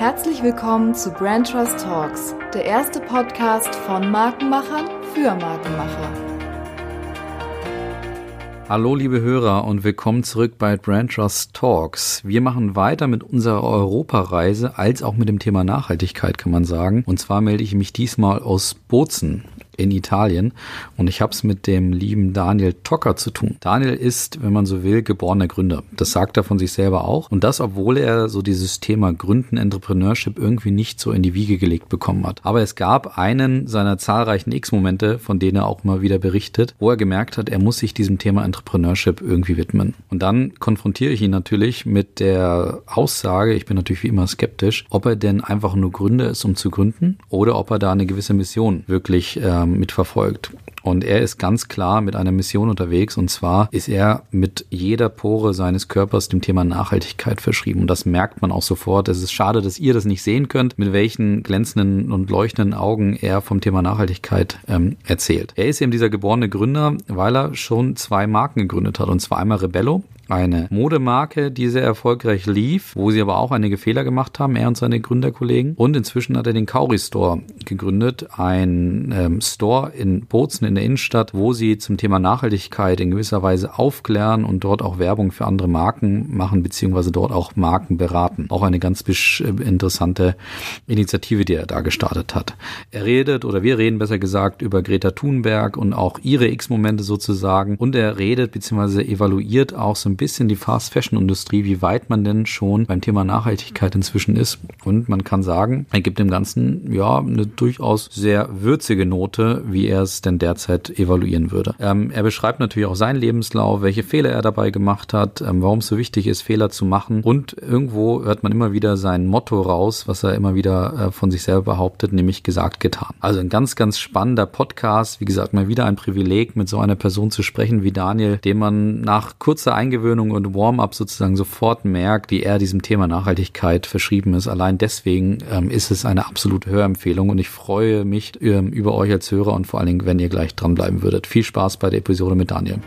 Herzlich willkommen zu Brand Trust Talks, der erste Podcast von Markenmachern für Markenmacher. Hallo liebe Hörer und willkommen zurück bei Brand Trust Talks. Wir machen weiter mit unserer Europareise als auch mit dem Thema Nachhaltigkeit kann man sagen. Und zwar melde ich mich diesmal aus Bozen in Italien und ich habe es mit dem lieben Daniel Tocker zu tun. Daniel ist, wenn man so will, geborener Gründer. Das sagt er von sich selber auch und das, obwohl er so dieses Thema Gründen, Entrepreneurship irgendwie nicht so in die Wiege gelegt bekommen hat. Aber es gab einen seiner zahlreichen X-Momente, von denen er auch mal wieder berichtet, wo er gemerkt hat, er muss sich diesem Thema Entrepreneurship irgendwie widmen. Und dann konfrontiere ich ihn natürlich mit der Aussage, ich bin natürlich wie immer skeptisch, ob er denn einfach nur Gründer ist, um zu gründen oder ob er da eine gewisse Mission wirklich ähm, mitverfolgt. Und er ist ganz klar mit einer Mission unterwegs und zwar ist er mit jeder Pore seines Körpers dem Thema Nachhaltigkeit verschrieben. Und das merkt man auch sofort. Es ist schade, dass ihr das nicht sehen könnt, mit welchen glänzenden und leuchtenden Augen er vom Thema Nachhaltigkeit ähm, erzählt. Er ist eben dieser geborene Gründer, weil er schon zwei Marken gegründet hat. Und zwar einmal Rebello, eine Modemarke, die sehr erfolgreich lief, wo sie aber auch einige Fehler gemacht haben, er und seine Gründerkollegen. Und inzwischen hat er den Kauri Store gegründet, ein ähm, Store in Bozen in der Innenstadt, wo sie zum Thema Nachhaltigkeit in gewisser Weise aufklären und dort auch Werbung für andere Marken machen, beziehungsweise dort auch Marken beraten. Auch eine ganz äh, interessante Initiative, die er da gestartet hat. Er redet, oder wir reden besser gesagt, über Greta Thunberg und auch ihre X-Momente sozusagen. Und er redet, beziehungsweise evaluiert auch so ein bisschen die Fast-Fashion-Industrie, wie weit man denn schon beim Thema Nachhaltigkeit inzwischen ist. Und man kann sagen, er gibt dem Ganzen ja eine durchaus sehr würzige Note, wie er es denn derzeit evaluieren würde. Ähm, er beschreibt natürlich auch seinen Lebenslauf, welche Fehler er dabei gemacht hat, ähm, warum es so wichtig ist, Fehler zu machen. Und irgendwo hört man immer wieder sein Motto raus, was er immer wieder äh, von sich selber behauptet, nämlich gesagt, getan. Also ein ganz, ganz spannender Podcast. Wie gesagt, mal wieder ein Privileg, mit so einer Person zu sprechen wie Daniel, dem man nach kurzer Eingewöhnung Eingewöhnung und Warm-up sozusagen sofort merkt, wie er diesem Thema Nachhaltigkeit verschrieben ist. Allein deswegen ähm, ist es eine absolute Hörempfehlung und ich freue mich ähm, über euch als Hörer und vor allen Dingen, wenn ihr gleich dranbleiben würdet. Viel Spaß bei der Episode mit Daniel.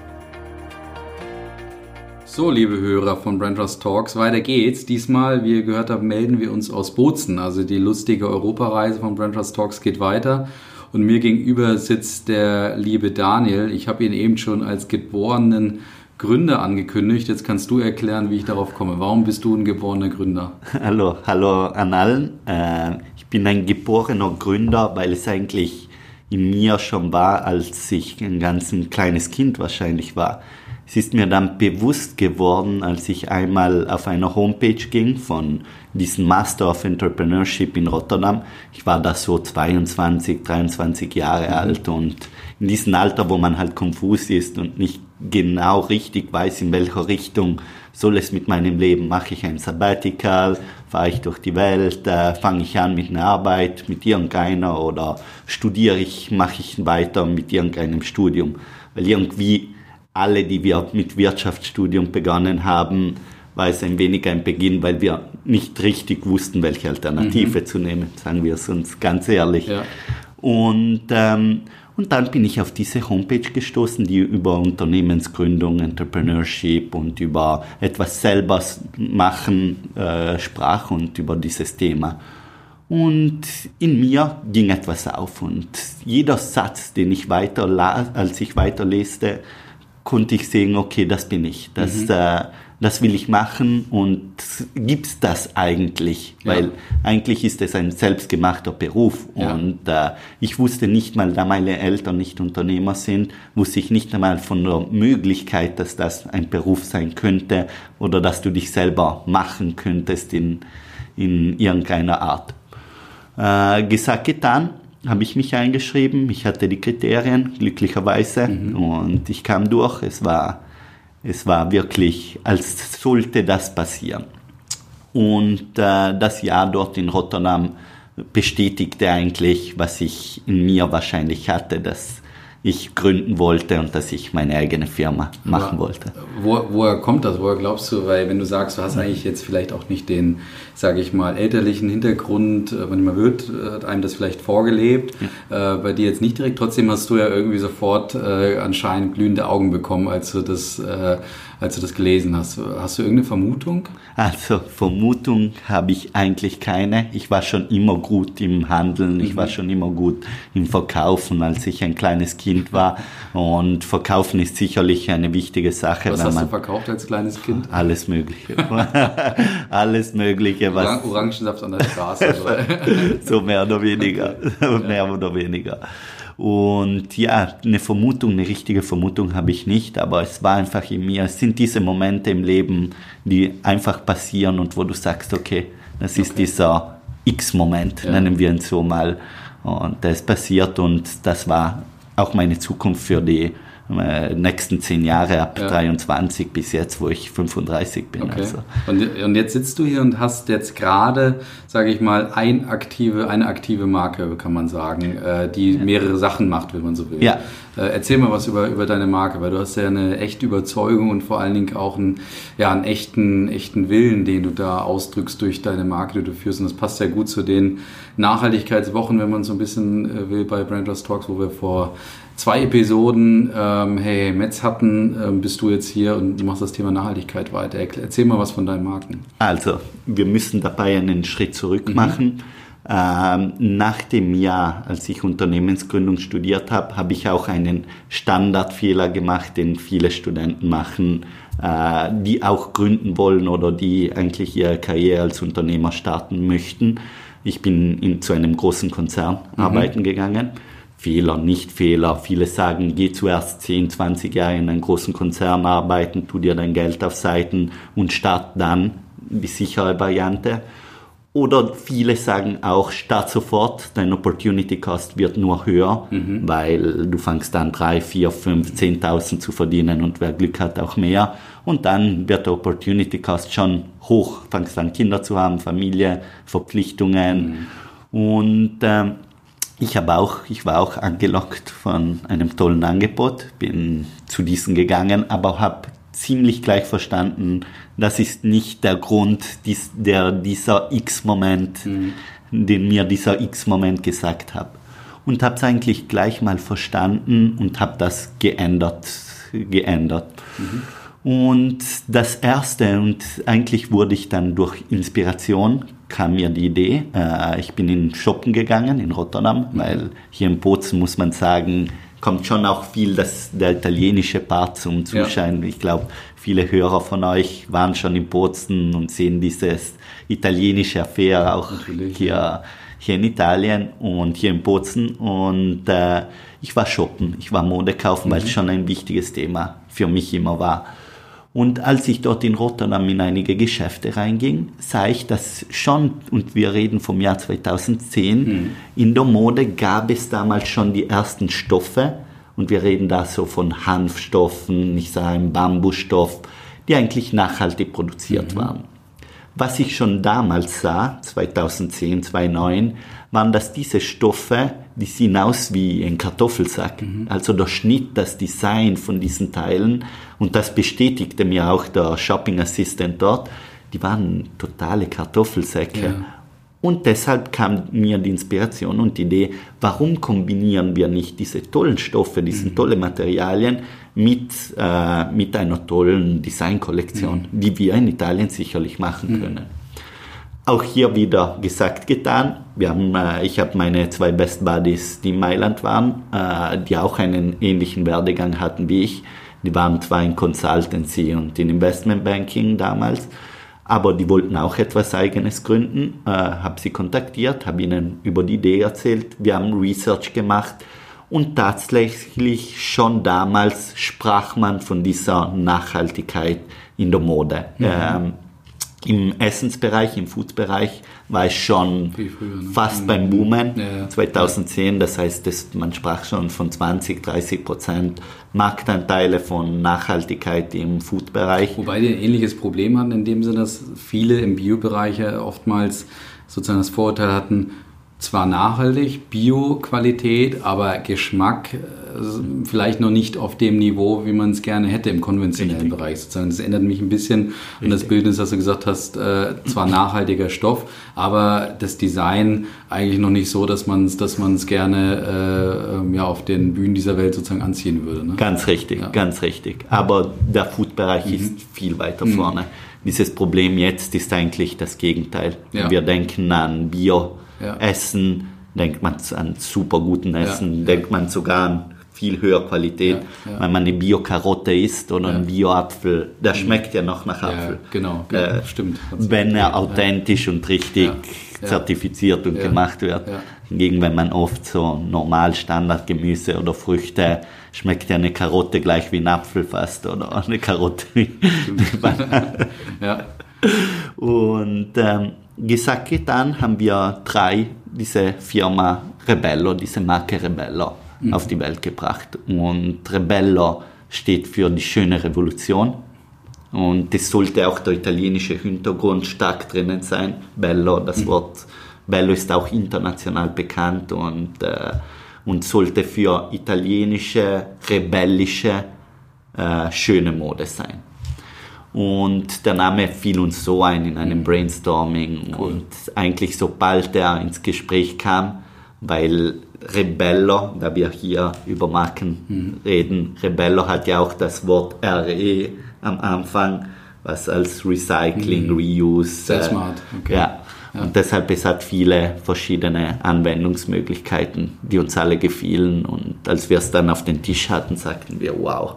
So, liebe Hörer von Brandrust Talks, weiter geht's. Diesmal, wie ihr gehört habt, melden wir uns aus Bozen. Also die lustige Europareise von Brandrust Talks geht weiter. Und mir gegenüber sitzt der liebe Daniel. Ich habe ihn eben schon als geborenen Gründer angekündigt. Jetzt kannst du erklären, wie ich darauf komme. Warum bist du ein geborener Gründer? Hallo, hallo an allen. Äh, ich bin ein geborener Gründer, weil es eigentlich in mir schon war, als ich ein ganz ein kleines Kind wahrscheinlich war. Es ist mir dann bewusst geworden, als ich einmal auf einer Homepage ging von diesem Master of Entrepreneurship in Rotterdam. Ich war da so 22, 23 Jahre mhm. alt und in diesem Alter, wo man halt konfus ist und nicht genau richtig weiß, in welcher Richtung soll es mit meinem Leben. Mache ich ein Sabbatical, fahre ich durch die Welt, äh, fange ich an mit einer Arbeit, mit irgendeiner oder studiere ich, mache ich weiter mit irgendeinem Studium. Weil irgendwie alle, die wir mit Wirtschaftsstudium begonnen haben, war es ein wenig ein Beginn, weil wir nicht richtig wussten, welche Alternative mhm. zu nehmen, sagen wir es uns ganz ehrlich. Ja. Und ähm, und dann bin ich auf diese Homepage gestoßen, die über Unternehmensgründung, Entrepreneurship und über etwas selber machen äh, sprach und über dieses Thema. Und in mir ging etwas auf und jeder Satz, den ich weiter als ich weiterleste, konnte ich sehen, okay, das bin ich. Das, mhm. äh, das will ich machen und gibt's das eigentlich? Ja. Weil eigentlich ist es ein selbstgemachter Beruf ja. und äh, ich wusste nicht mal, da meine Eltern nicht Unternehmer sind, wusste ich nicht einmal von der Möglichkeit, dass das ein Beruf sein könnte oder dass du dich selber machen könntest in, in irgendeiner Art. Äh, gesagt, getan habe ich mich eingeschrieben. Ich hatte die Kriterien, glücklicherweise, mhm. und ich kam durch. Es war es war wirklich, als sollte das passieren. Und äh, das Jahr dort in Rotterdam bestätigte eigentlich, was ich in mir wahrscheinlich hatte, dass ich gründen wollte und dass ich meine eigene Firma machen Aber wollte. Wo, woher kommt das? Woher glaubst du? Weil wenn du sagst, du hast eigentlich jetzt vielleicht auch nicht den, sage ich mal, elterlichen Hintergrund, äh, manchmal wird hat einem das vielleicht vorgelebt, ja. äh, bei dir jetzt nicht direkt. Trotzdem hast du ja irgendwie sofort äh, anscheinend glühende Augen bekommen, als du das äh, als du das gelesen hast. Hast du irgendeine Vermutung? Also Vermutung habe ich eigentlich keine. Ich war schon immer gut im Handeln, ich war mhm. schon immer gut im Verkaufen, als ich ein kleines Kind war. Und Verkaufen ist sicherlich eine wichtige Sache. Was hast du verkauft als kleines Kind? Alles Mögliche. alles Mögliche. Was Orangensaft an der Straße. so mehr oder weniger. mehr oder weniger. Und ja, eine Vermutung, eine richtige Vermutung habe ich nicht, aber es war einfach in mir. Es sind diese Momente im Leben, die einfach passieren und wo du sagst, okay, das ist okay. dieser X-Moment, ja. nennen wir ihn so mal. Und das passiert und das war auch meine Zukunft für die äh, nächsten zehn Jahre ab ja. 23 bis jetzt, wo ich 35 bin. Okay. Also. Und, und jetzt sitzt du hier und hast jetzt gerade, sage ich mal, ein aktive, eine aktive Marke, kann man sagen, äh, die mehrere Sachen macht, wenn man so will. Ja. Äh, erzähl mal was über, über deine Marke, weil du hast ja eine echte Überzeugung und vor allen Dingen auch einen, ja, einen echten, echten Willen, den du da ausdrückst durch deine Marke, die du führst. Und das passt ja gut zu den Nachhaltigkeitswochen, wenn man so ein bisschen will, bei Brandless Talks, wo wir vor zwei Episoden, ähm, hey, Metz hatten, ähm, bist du jetzt hier und du machst das Thema Nachhaltigkeit weiter. Erzähl mal was von deinen Marken. Also, wir müssen dabei einen Schritt zurück mhm. machen. Ähm, nach dem Jahr, als ich Unternehmensgründung studiert habe, habe ich auch einen Standardfehler gemacht, den viele Studenten machen, äh, die auch gründen wollen oder die eigentlich ihre Karriere als Unternehmer starten möchten. Ich bin in, zu einem großen Konzern mhm. arbeiten gegangen Fehler, nicht Fehler. Viele sagen, geh zuerst 10, 20 Jahre in einem großen Konzern arbeiten, tu dir dein Geld auf Seiten und start dann die sichere Variante. Oder viele sagen auch, start sofort, dein Opportunity Cost wird nur höher, mhm. weil du fängst dann 3, 4, 5, 10.000 zu verdienen und wer Glück hat auch mehr. Und dann wird der Opportunity Cost schon hoch, fängst an Kinder zu haben, Familie, Verpflichtungen. Mhm. Und äh, ich habe auch, ich war auch angelockt von einem tollen Angebot, bin zu diesen gegangen, aber habe ziemlich gleich verstanden, das ist nicht der Grund, dies, der dieser X-Moment, mhm. den mir dieser X-Moment gesagt hat. Und habe es eigentlich gleich mal verstanden und habe das geändert, geändert. Mhm. Und das erste, und eigentlich wurde ich dann durch Inspiration, kam mir die Idee, äh, ich bin in Shoppen gegangen in Rotterdam, mhm. weil hier in Bozen muss man sagen, kommt schon auch viel das, der italienische Part zum Zuschein. Ja. Ich glaube, viele Hörer von euch waren schon in Bozen und sehen dieses italienische Affair auch hier, hier in Italien und hier in Bozen. Und äh, ich war shoppen, ich war Mode kaufen, mhm. weil es schon ein wichtiges Thema für mich immer war. Und als ich dort in Rotterdam in einige Geschäfte reinging, sah ich, dass schon, und wir reden vom Jahr 2010, mhm. in der Mode gab es damals schon die ersten Stoffe, und wir reden da so von Hanfstoffen, ich sage Bambusstoff, die eigentlich nachhaltig produziert mhm. waren. Was ich schon damals sah, 2010, 2009, waren, dass diese Stoffe, die sehen aus wie ein Kartoffelsack. Mhm. Also der Schnitt, das Design von diesen Teilen, und das bestätigte mir auch der Shopping Assistant dort, die waren totale Kartoffelsäcke. Ja. Und deshalb kam mir die Inspiration und die Idee, warum kombinieren wir nicht diese tollen Stoffe, diese mhm. tollen Materialien mit, äh, mit einer tollen Designkollektion, mhm. die wir in Italien sicherlich machen mhm. können. Auch hier wieder gesagt, getan. Wir haben, äh, ich habe meine zwei Best Buddies, die in Mailand waren, äh, die auch einen ähnlichen Werdegang hatten wie ich. Die waren zwar in Consultancy und in Investment Banking damals, aber die wollten auch etwas Eigenes gründen. Äh, habe sie kontaktiert, habe ihnen über die Idee erzählt. Wir haben Research gemacht und tatsächlich schon damals sprach man von dieser Nachhaltigkeit in der Mode. Mhm. Ähm, im Essensbereich, im Foodbereich war es schon früher, ne? fast mhm. beim Boomen ja, 2010. Das heißt, das, man sprach schon von 20, 30 Prozent Marktanteile von Nachhaltigkeit im Foodbereich. Wobei die ein ähnliches Problem hatten, in dem Sinne, dass viele im Biobereich oftmals sozusagen das Vorurteil hatten, zwar nachhaltig, Bio-Qualität, aber Geschmack äh, vielleicht noch nicht auf dem Niveau, wie man es gerne hätte im konventionellen Richtig. Bereich. Sozusagen. Das ändert mich ein bisschen Richtig. an das Bildnis, das du gesagt hast, äh, zwar nachhaltiger Stoff, aber das Design eigentlich noch nicht so, dass man es dass man's gerne äh, ähm, ja, auf den Bühnen dieser Welt sozusagen anziehen würde. Ne? Ganz richtig, ja. ganz richtig. Aber der Food-Bereich mhm. ist viel weiter mhm. vorne. Dieses Problem jetzt ist eigentlich das Gegenteil. Ja. Wir denken an Bio ja. Essen, denkt man an super guten Essen, ja, denkt man sogar an viel höher Qualität. Wenn man eine Bio-Karotte isst oder einen Bio-Apfel, der mhm. schmeckt ja noch nach Apfel. genau, genau äh, stimmt. Wenn er authentisch und richtig zertifiziert und gemacht wird. Hingegen, wenn man oft so normal Standardgemüse oder Früchte, schmeckt ja eine Karotte gleich wie ein Apfel fast oder eine Karotte wie ja. Und ähm, gesagt, getan haben wir drei, diese Firma Rebello, diese Marke Rebello mhm. auf die Welt gebracht. Und Rebello steht für die schöne Revolution. Und das sollte auch der italienische Hintergrund stark drinnen sein. Bello, das mhm. Wort Bello ist auch international bekannt und, äh, und sollte für italienische, rebellische, äh, schöne Mode sein. Und der Name fiel uns so ein in einem Brainstorming. Cool. Und eigentlich sobald er ins Gespräch kam, weil Rebello, da wir hier über Marken mhm. reden, Rebello hat ja auch das Wort RE am Anfang, was als Recycling, mhm. Reuse. Sehr äh, smart. Okay. Ja. ja. Und deshalb es hat viele verschiedene Anwendungsmöglichkeiten, die uns alle gefielen. Und als wir es dann auf den Tisch hatten, sagten wir, wow,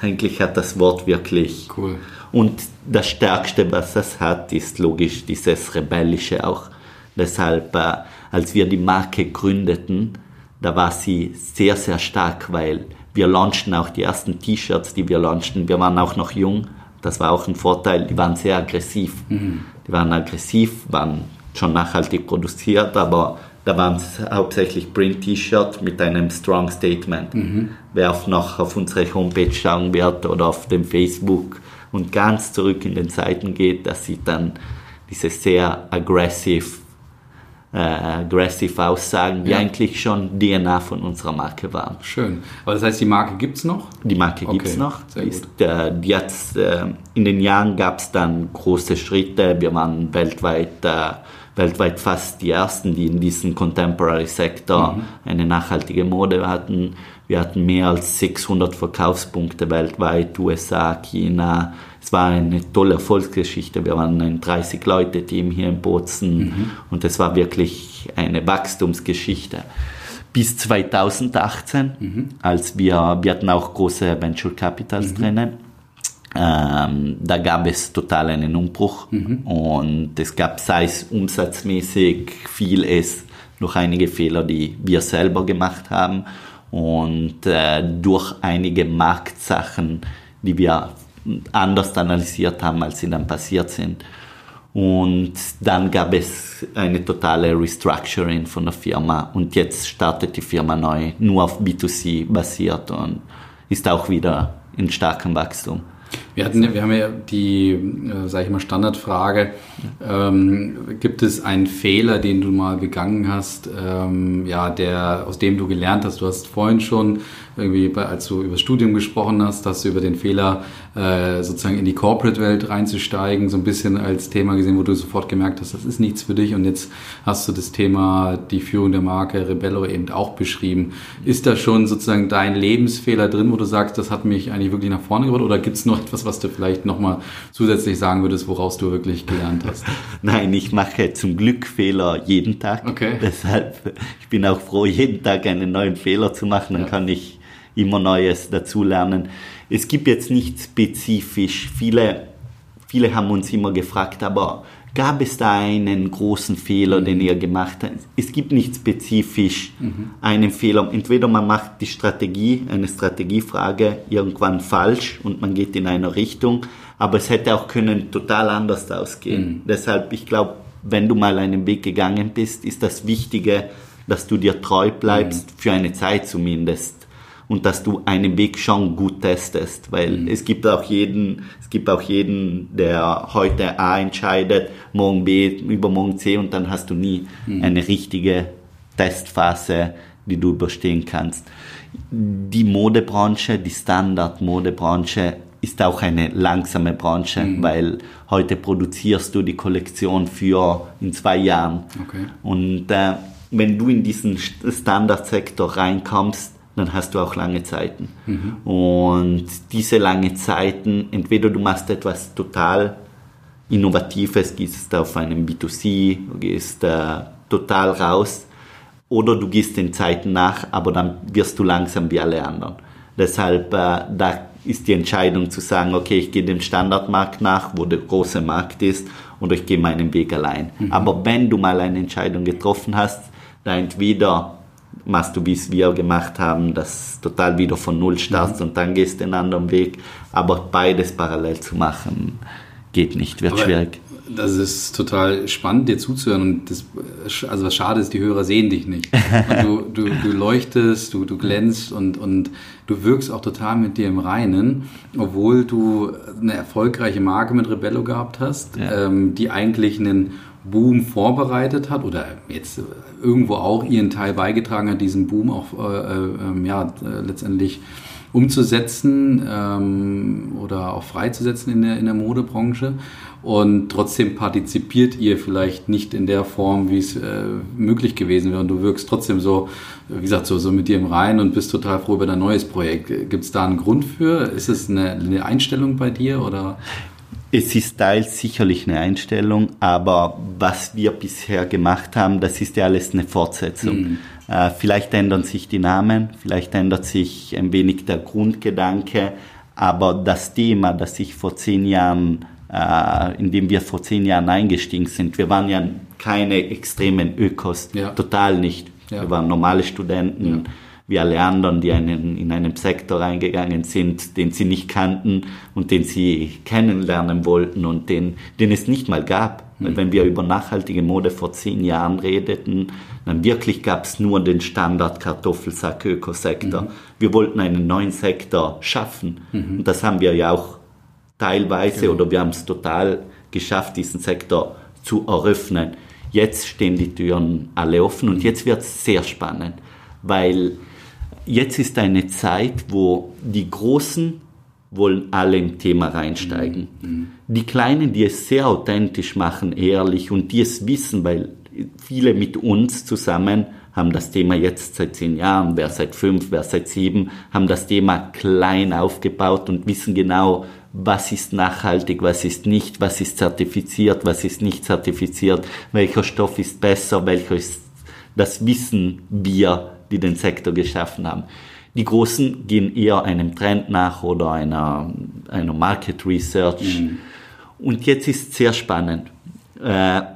eigentlich hat das Wort wirklich. Cool. Und das Stärkste, was es hat, ist logisch dieses Rebellische auch. Deshalb, äh, als wir die Marke gründeten, da war sie sehr, sehr stark, weil wir launchten auch die ersten T-Shirts, die wir launchten. Wir waren auch noch jung. Das war auch ein Vorteil. Die waren sehr aggressiv. Mhm. Die waren aggressiv, waren schon nachhaltig produziert, aber da waren es hauptsächlich Print-T-Shirt mit einem Strong Statement. Mhm. Wer auch noch auf unsere Homepage schauen wird oder auf dem Facebook und ganz zurück in den Zeiten geht, das sieht dann diese sehr aggressive, äh, aggressive Aussagen, die ja. eigentlich schon DNA von unserer Marke waren. Schön. Aber das heißt, die Marke gibt es noch? Die Marke okay. gibt es noch. Sehr ist, äh, die hat's, äh, in den Jahren gab es dann große Schritte. Wir waren weltweit äh, weltweit fast die ersten, die in diesem Contemporary-Sektor mhm. eine nachhaltige Mode hatten. Wir hatten mehr als 600 Verkaufspunkte weltweit, USA, China. Es war eine tolle Erfolgsgeschichte. Wir waren ein 30-Leute-Team hier in Bozen mhm. und es war wirklich eine Wachstumsgeschichte. Bis 2018, mhm. als wir, wir hatten auch große Venture Capitals mhm. drinnen ähm, da gab es total einen Umbruch mhm. und es gab, sei es umsatzmäßig, viel es noch einige Fehler, die wir selber gemacht haben und äh, durch einige Marktsachen, die wir anders analysiert haben, als sie dann passiert sind. Und dann gab es eine totale Restructuring von der Firma und jetzt startet die Firma neu, nur auf B2C basiert und ist auch wieder in starkem Wachstum. Wir, hatten, wir haben ja die, äh, sage ich mal, Standardfrage. Ähm, gibt es einen Fehler, den du mal begangen hast, ähm, ja, der, aus dem du gelernt hast? Du hast vorhin schon irgendwie, als du über das Studium gesprochen hast, hast du über den Fehler, äh, sozusagen in die Corporate-Welt reinzusteigen, so ein bisschen als Thema gesehen, wo du sofort gemerkt hast, das ist nichts für dich. Und jetzt hast du das Thema, die Führung der Marke Rebello eben auch beschrieben. Ist da schon sozusagen dein Lebensfehler drin, wo du sagst, das hat mich eigentlich wirklich nach vorne gebracht? Oder gibt es noch etwas, was du vielleicht nochmal zusätzlich sagen würdest, woraus du wirklich gelernt hast? Nein, ich mache zum Glück Fehler jeden Tag. Okay. Deshalb, ich bin auch froh, jeden Tag einen neuen Fehler zu machen. Dann ja. kann ich immer Neues dazulernen. Es gibt jetzt nicht spezifisch, viele, viele haben uns immer gefragt, aber gab es da einen großen Fehler, den ihr gemacht habt? Es gibt nicht spezifisch mhm. einen Fehler. Entweder man macht die Strategie, eine Strategiefrage irgendwann falsch und man geht in eine Richtung, aber es hätte auch können total anders ausgehen. Mhm. Deshalb, ich glaube, wenn du mal einen Weg gegangen bist, ist das Wichtige, dass du dir treu bleibst, mhm. für eine Zeit zumindest und dass du einen Weg schon gut testest, weil mhm. es gibt auch jeden, es gibt auch jeden, der heute A entscheidet, morgen B, übermorgen C und dann hast du nie mhm. eine richtige Testphase, die du überstehen kannst. Die Modebranche, die Standard-Modebranche ist auch eine langsame Branche, mhm. weil heute produzierst du die Kollektion für in zwei Jahren. Okay. Und äh, wenn du in diesen Standardsektor reinkommst, dann hast du auch lange Zeiten. Mhm. Und diese lange Zeiten, entweder du machst etwas total Innovatives, gehst auf einem B2C, gehst äh, total raus, oder du gehst den Zeiten nach, aber dann wirst du langsam wie alle anderen. Deshalb, äh, da ist die Entscheidung zu sagen, okay, ich gehe dem Standardmarkt nach, wo der große Markt ist, oder ich gehe meinen Weg allein. Mhm. Aber wenn du mal eine Entscheidung getroffen hast, da entweder machst du, wie es wir gemacht haben, das total wieder von Null startst mhm. und dann gehst den anderen Weg, aber beides parallel zu machen, geht nicht, wird aber schwierig. Das ist total spannend, dir zuzuhören. Und das, also was schade ist, die Hörer sehen dich nicht. Du, du, du, leuchtest, du, du glänzt und, und du wirkst auch total mit dir im Reinen, obwohl du eine erfolgreiche Marke mit Rebello gehabt hast, ja. ähm, die eigentlich einen Boom vorbereitet hat oder jetzt irgendwo auch ihren Teil beigetragen hat, diesen Boom auch äh, äh, ja, letztendlich umzusetzen ähm, oder auch freizusetzen in der, in der Modebranche. Und trotzdem partizipiert ihr vielleicht nicht in der Form, wie es äh, möglich gewesen wäre. Und du wirkst trotzdem so, wie gesagt, so, so mit dir im Rein und bist total froh über dein neues Projekt. Gibt es da einen Grund für? Ist es eine, eine Einstellung bei dir oder? Es ist teils sicherlich eine Einstellung, aber was wir bisher gemacht haben, das ist ja alles eine Fortsetzung. Mhm. Äh, vielleicht ändern sich die Namen, vielleicht ändert sich ein wenig der Grundgedanke, aber das Thema, das ich vor zehn Jahren, äh, in dem wir vor zehn Jahren eingestiegen sind, wir waren ja keine extremen Ökos, ja. total nicht. Ja. Wir waren normale Studenten. Ja wie alle anderen, die einen, in einem Sektor reingegangen sind, den sie nicht kannten und den sie kennenlernen wollten und den, den es nicht mal gab. Mhm. Wenn wir über nachhaltige Mode vor zehn Jahren redeten, dann wirklich gab es nur den Standard Kartoffelsack-Ökosektor. Mhm. Wir wollten einen neuen Sektor schaffen. Mhm. Und das haben wir ja auch teilweise genau. oder wir haben es total geschafft, diesen Sektor zu eröffnen. Jetzt stehen die Türen alle offen und mhm. jetzt wird es sehr spannend, weil jetzt ist eine Zeit, wo die Großen wollen alle im Thema reinsteigen. Mhm. Die Kleinen, die es sehr authentisch machen, ehrlich und die es wissen, weil viele mit uns zusammen haben das Thema jetzt seit zehn Jahren, wer seit fünf, wer seit sieben, haben das Thema klein aufgebaut und wissen genau, was ist nachhaltig, was ist nicht, was ist zertifiziert, was ist nicht zertifiziert, welcher Stoff ist besser, welcher ist, das wissen wir die den Sektor geschaffen haben. Die Großen gehen eher einem Trend nach oder einer, einer Market Research. Mhm. Und jetzt ist es sehr spannend. Äh,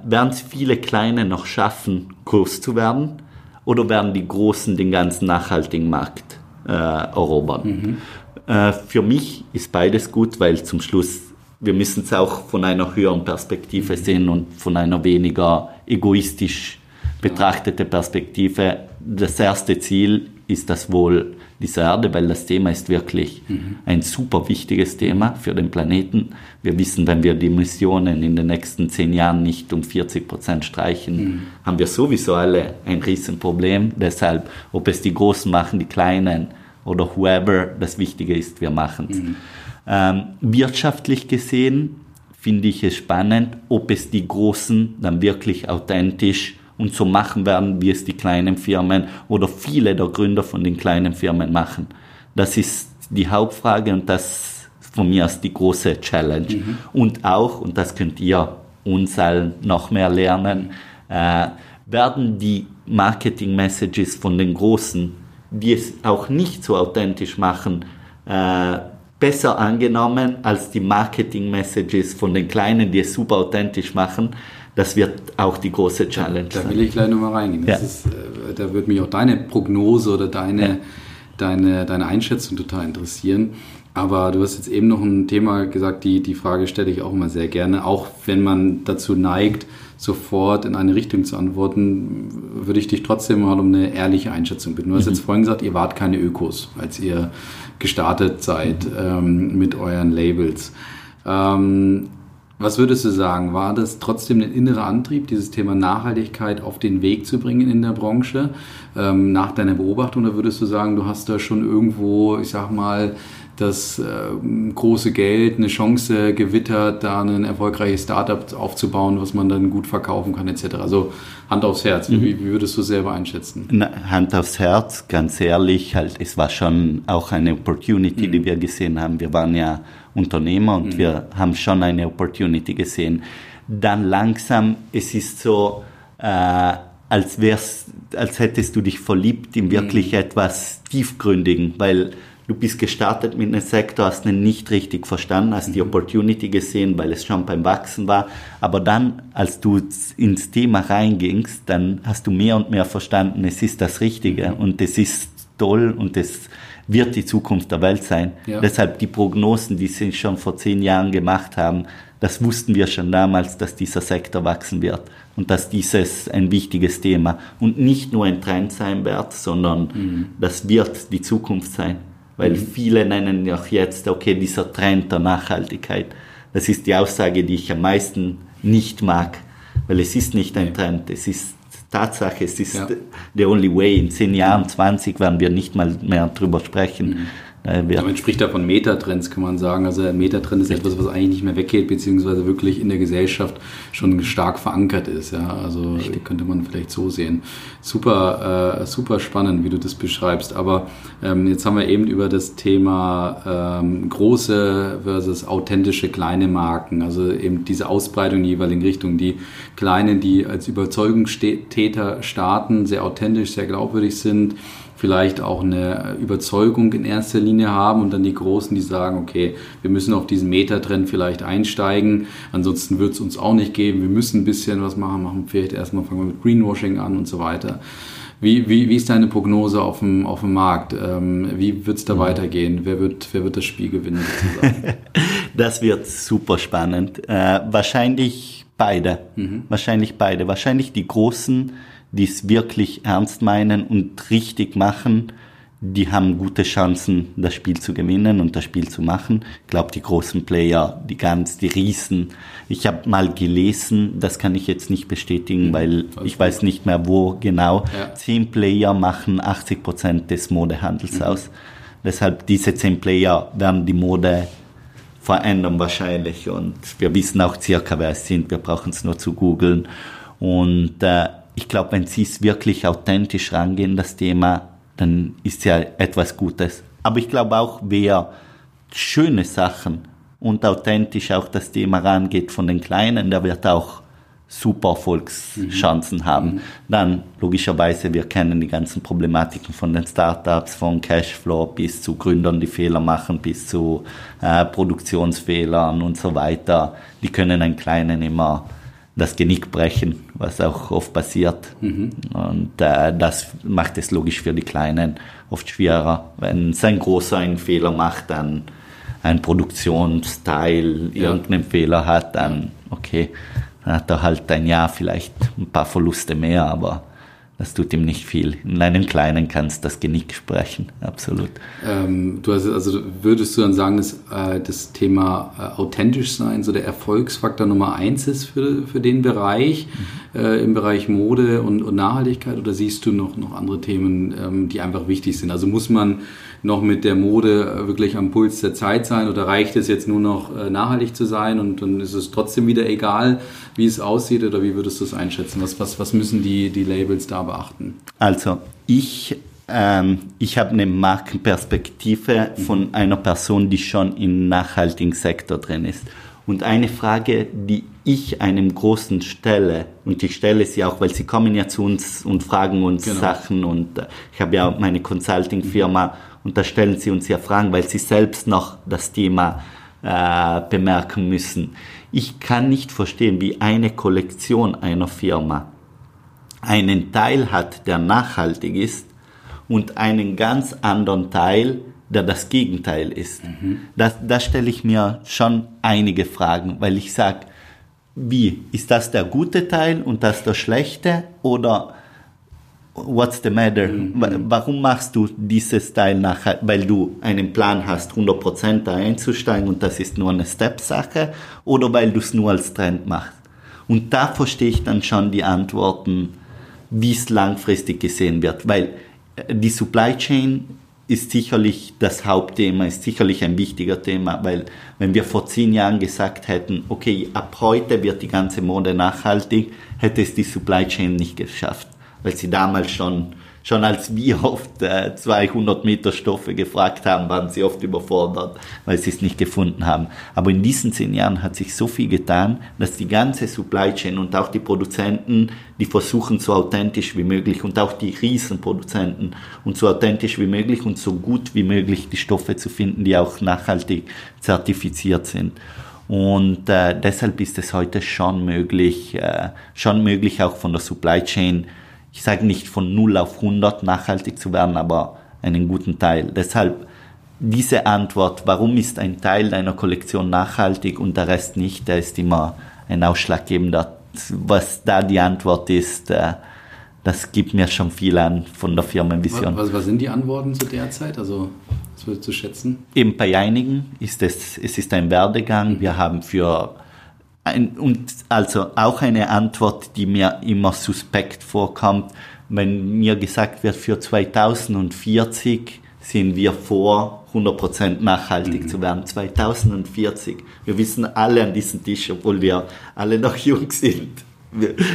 werden es viele Kleine noch schaffen, groß zu werden? Oder werden die Großen den ganzen nachhaltigen Markt äh, erobern? Mhm. Äh, für mich ist beides gut, weil zum Schluss wir müssen es auch von einer höheren Perspektive sehen und von einer weniger egoistisch betrachtete Perspektive. Das erste Ziel ist das Wohl dieser Erde, weil das Thema ist wirklich mhm. ein super wichtiges Thema für den Planeten. Wir wissen, wenn wir die Emissionen in den nächsten zehn Jahren nicht um 40 Prozent streichen, mhm. haben wir sowieso alle ein Riesenproblem. Deshalb, ob es die Großen machen, die Kleinen oder whoever, das Wichtige ist, wir machen es. Mhm. Ähm, wirtschaftlich gesehen finde ich es spannend, ob es die Großen dann wirklich authentisch und so machen werden, wie es die kleinen Firmen oder viele der Gründer von den kleinen Firmen machen. Das ist die Hauptfrage und das von mir ist die große Challenge. Mhm. Und auch, und das könnt ihr uns allen noch mehr lernen, äh, werden die Marketing-Messages von den Großen, die es auch nicht so authentisch machen, äh, besser angenommen als die Marketing-Messages von den Kleinen, die es super authentisch machen das wird auch die große Challenge da, da will ich gleich nochmal reingehen. Ja. Ist, äh, da würde mich auch deine Prognose oder deine, ja. deine, deine Einschätzung total interessieren. Aber du hast jetzt eben noch ein Thema gesagt, die, die Frage stelle ich auch immer sehr gerne. Auch wenn man dazu neigt, sofort in eine Richtung zu antworten, würde ich dich trotzdem mal um eine ehrliche Einschätzung bitten. Du hast mhm. jetzt vorhin gesagt, ihr wart keine Ökos, als ihr gestartet seid mhm. ähm, mit euren Labels. Ähm, Was würdest du sagen? War das trotzdem ein innerer Antrieb, dieses Thema Nachhaltigkeit auf den Weg zu bringen in der Branche, ähm, nach deiner Beobachtung? Oder würdest du sagen, du hast da schon irgendwo, ich sag mal, das äh, große Geld, eine Chance gewittert, da ein erfolgreiches Startup aufzubauen, was man dann gut verkaufen kann, etc. Also Hand aufs Herz, mhm. wie, wie, würdest du selber einschätzen? Na, Hand aufs Herz, ganz ehrlich, halt, es war schon auch eine Opportunity, mhm. die wir gesehen haben. Wir waren ja Unternehmer und mhm. wir haben schon eine Opportunity gesehen. Dann langsam, es ist so, äh, als wär's, als hättest du dich verliebt in wirklich mhm. etwas tiefgründigen, weil du bist gestartet mit einem Sektor, hast ihn nicht richtig verstanden, hast die mhm. Opportunity gesehen, weil es schon beim Wachsen war. Aber dann, als du ins Thema reingingst, dann hast du mehr und mehr verstanden, es ist das Richtige mhm. und es ist toll und es wird die Zukunft der Welt sein. Ja. Deshalb die Prognosen, die sie schon vor zehn Jahren gemacht haben, das wussten wir schon damals, dass dieser Sektor wachsen wird und dass dieses ein wichtiges Thema und nicht nur ein Trend sein wird, sondern mhm. das wird die Zukunft sein. Weil mhm. viele nennen auch jetzt, okay, dieser Trend der Nachhaltigkeit, das ist die Aussage, die ich am meisten nicht mag, weil es ist nicht ein Trend, es ist Tatsache, es ist ja. the only way. In zehn Jahren, 20 werden wir nicht mal mehr drüber sprechen. Mhm. Äh, man spricht da von Metatrends, kann man sagen. Also ein Metatrend ist etwas, was eigentlich nicht mehr weggeht, beziehungsweise wirklich in der Gesellschaft schon stark verankert ist. Ja, also Richtig. könnte man vielleicht so sehen. Super, äh, super spannend, wie du das beschreibst. Aber ähm, jetzt haben wir eben über das Thema ähm, große versus authentische kleine Marken, also eben diese Ausbreitung in die jeweiligen Richtungen. Die kleinen, die als Überzeugungstäter starten, sehr authentisch, sehr glaubwürdig sind vielleicht auch eine Überzeugung in erster Linie haben und dann die Großen, die sagen, okay, wir müssen auf diesen Metatrend vielleicht einsteigen, ansonsten wird es uns auch nicht geben, wir müssen ein bisschen was machen, machen vielleicht erstmal fangen wir mit Greenwashing an und so weiter. Wie, wie, wie ist deine Prognose auf dem, auf dem Markt? Ähm, wie wird es da mhm. weitergehen? Wer wird, wer wird das Spiel gewinnen? das wird super spannend. Äh, wahrscheinlich beide. Mhm. Wahrscheinlich beide. Wahrscheinlich die Großen die es wirklich ernst meinen und richtig machen, die haben gute Chancen, das Spiel zu gewinnen und das Spiel zu machen. Ich glaube, die großen Player, die ganz, die Riesen. Ich habe mal gelesen, das kann ich jetzt nicht bestätigen, mhm. weil ich weiß nicht mehr wo genau. Ja. Zehn Player machen 80 Prozent des Modehandels mhm. aus. Deshalb diese zehn Player werden die Mode verändern wahrscheinlich und wir wissen auch circa, wer es sind. Wir brauchen es nur zu googeln und äh, ich glaube, wenn Sie es wirklich authentisch rangehen, das Thema, dann ist ja etwas Gutes. Aber ich glaube auch, wer schöne Sachen und authentisch auch das Thema rangeht von den Kleinen, der wird auch super Erfolgschancen mhm. haben. Mhm. Dann logischerweise, wir kennen die ganzen Problematiken von den Startups, von Cashflow bis zu Gründern, die Fehler machen, bis zu äh, Produktionsfehlern und so weiter. Die können einen Kleinen immer das Genick brechen, was auch oft passiert. Mhm. Und äh, das macht es logisch für die Kleinen oft schwerer. Wenn sein Großer einen Fehler macht, dann ein Produktionsteil ja. irgendeinen Fehler hat, dann okay, dann hat er halt ein Jahr vielleicht ein paar Verluste mehr, aber das tut ihm nicht viel. In einem Kleinen kannst das Genick sprechen, absolut. Ähm, du hast, also würdest du dann sagen, dass äh, das Thema äh, authentisch sein so der Erfolgsfaktor Nummer eins ist für, für den Bereich, mhm. äh, im Bereich Mode und, und, Nachhaltigkeit oder siehst du noch, noch andere Themen, ähm, die einfach wichtig sind? Also muss man noch mit der Mode äh, wirklich am Puls der Zeit sein oder reicht es jetzt nur noch äh, nachhaltig zu sein und dann ist es trotzdem wieder egal, wie es aussieht oder wie würdest du es einschätzen? Was, was, was müssen die, die Labels da beachten? Also ich ähm, ich habe eine Markenperspektive von einer Person, die schon im nachhaltigen Sektor drin ist. Und eine Frage, die ich einem Großen stelle, und ich stelle sie auch, weil sie kommen ja zu uns und fragen uns genau. Sachen und äh, ich habe ja meine Consulting-Firma und da stellen sie uns ja Fragen, weil sie selbst noch das Thema äh, bemerken müssen. Ich kann nicht verstehen, wie eine Kollektion einer Firma einen Teil hat, der nachhaltig ist und einen ganz anderen Teil, der das Gegenteil ist. Mhm. Da, da stelle ich mir schon einige Fragen, weil ich sage, wie, ist das der gute Teil und das der schlechte oder what's the matter? Mhm. Warum machst du dieses Teil nachher? Weil du einen Plan hast, 100% da einzusteigen und das ist nur eine Step-Sache oder weil du es nur als Trend machst? Und da verstehe ich dann schon die Antworten, wie es langfristig gesehen wird, weil äh, die Supply Chain ist sicherlich das Hauptthema, ist sicherlich ein wichtiger Thema, weil wenn wir vor zehn Jahren gesagt hätten, okay, ab heute wird die ganze Mode nachhaltig, hätte es die Supply Chain nicht geschafft weil sie damals schon, schon als wir oft äh, 200 Meter Stoffe gefragt haben, waren sie oft überfordert, weil sie es nicht gefunden haben. Aber in diesen zehn Jahren hat sich so viel getan, dass die ganze Supply Chain und auch die Produzenten, die versuchen so authentisch wie möglich und auch die Riesenproduzenten und so authentisch wie möglich und so gut wie möglich die Stoffe zu finden, die auch nachhaltig zertifiziert sind. Und äh, deshalb ist es heute schon möglich, äh, schon möglich auch von der Supply Chain ich sage nicht von 0 auf 100 nachhaltig zu werden, aber einen guten Teil. Deshalb diese Antwort, warum ist ein Teil deiner Kollektion nachhaltig und der Rest nicht, der ist immer ein ausschlaggebender. Was da die Antwort ist, äh, das gibt mir schon viel an von der Firmenvision. Was, was sind die Antworten zu der Zeit? Also, was würdest du schätzen? Eben bei einigen ist es, es ist ein Werdegang. Wir haben für ein, und also auch eine Antwort, die mir immer suspekt vorkommt, wenn mir gesagt wird, für 2040 sind wir vor, 100% nachhaltig mhm. zu werden. 2040. Wir wissen alle an diesem Tisch, obwohl wir alle noch jung sind,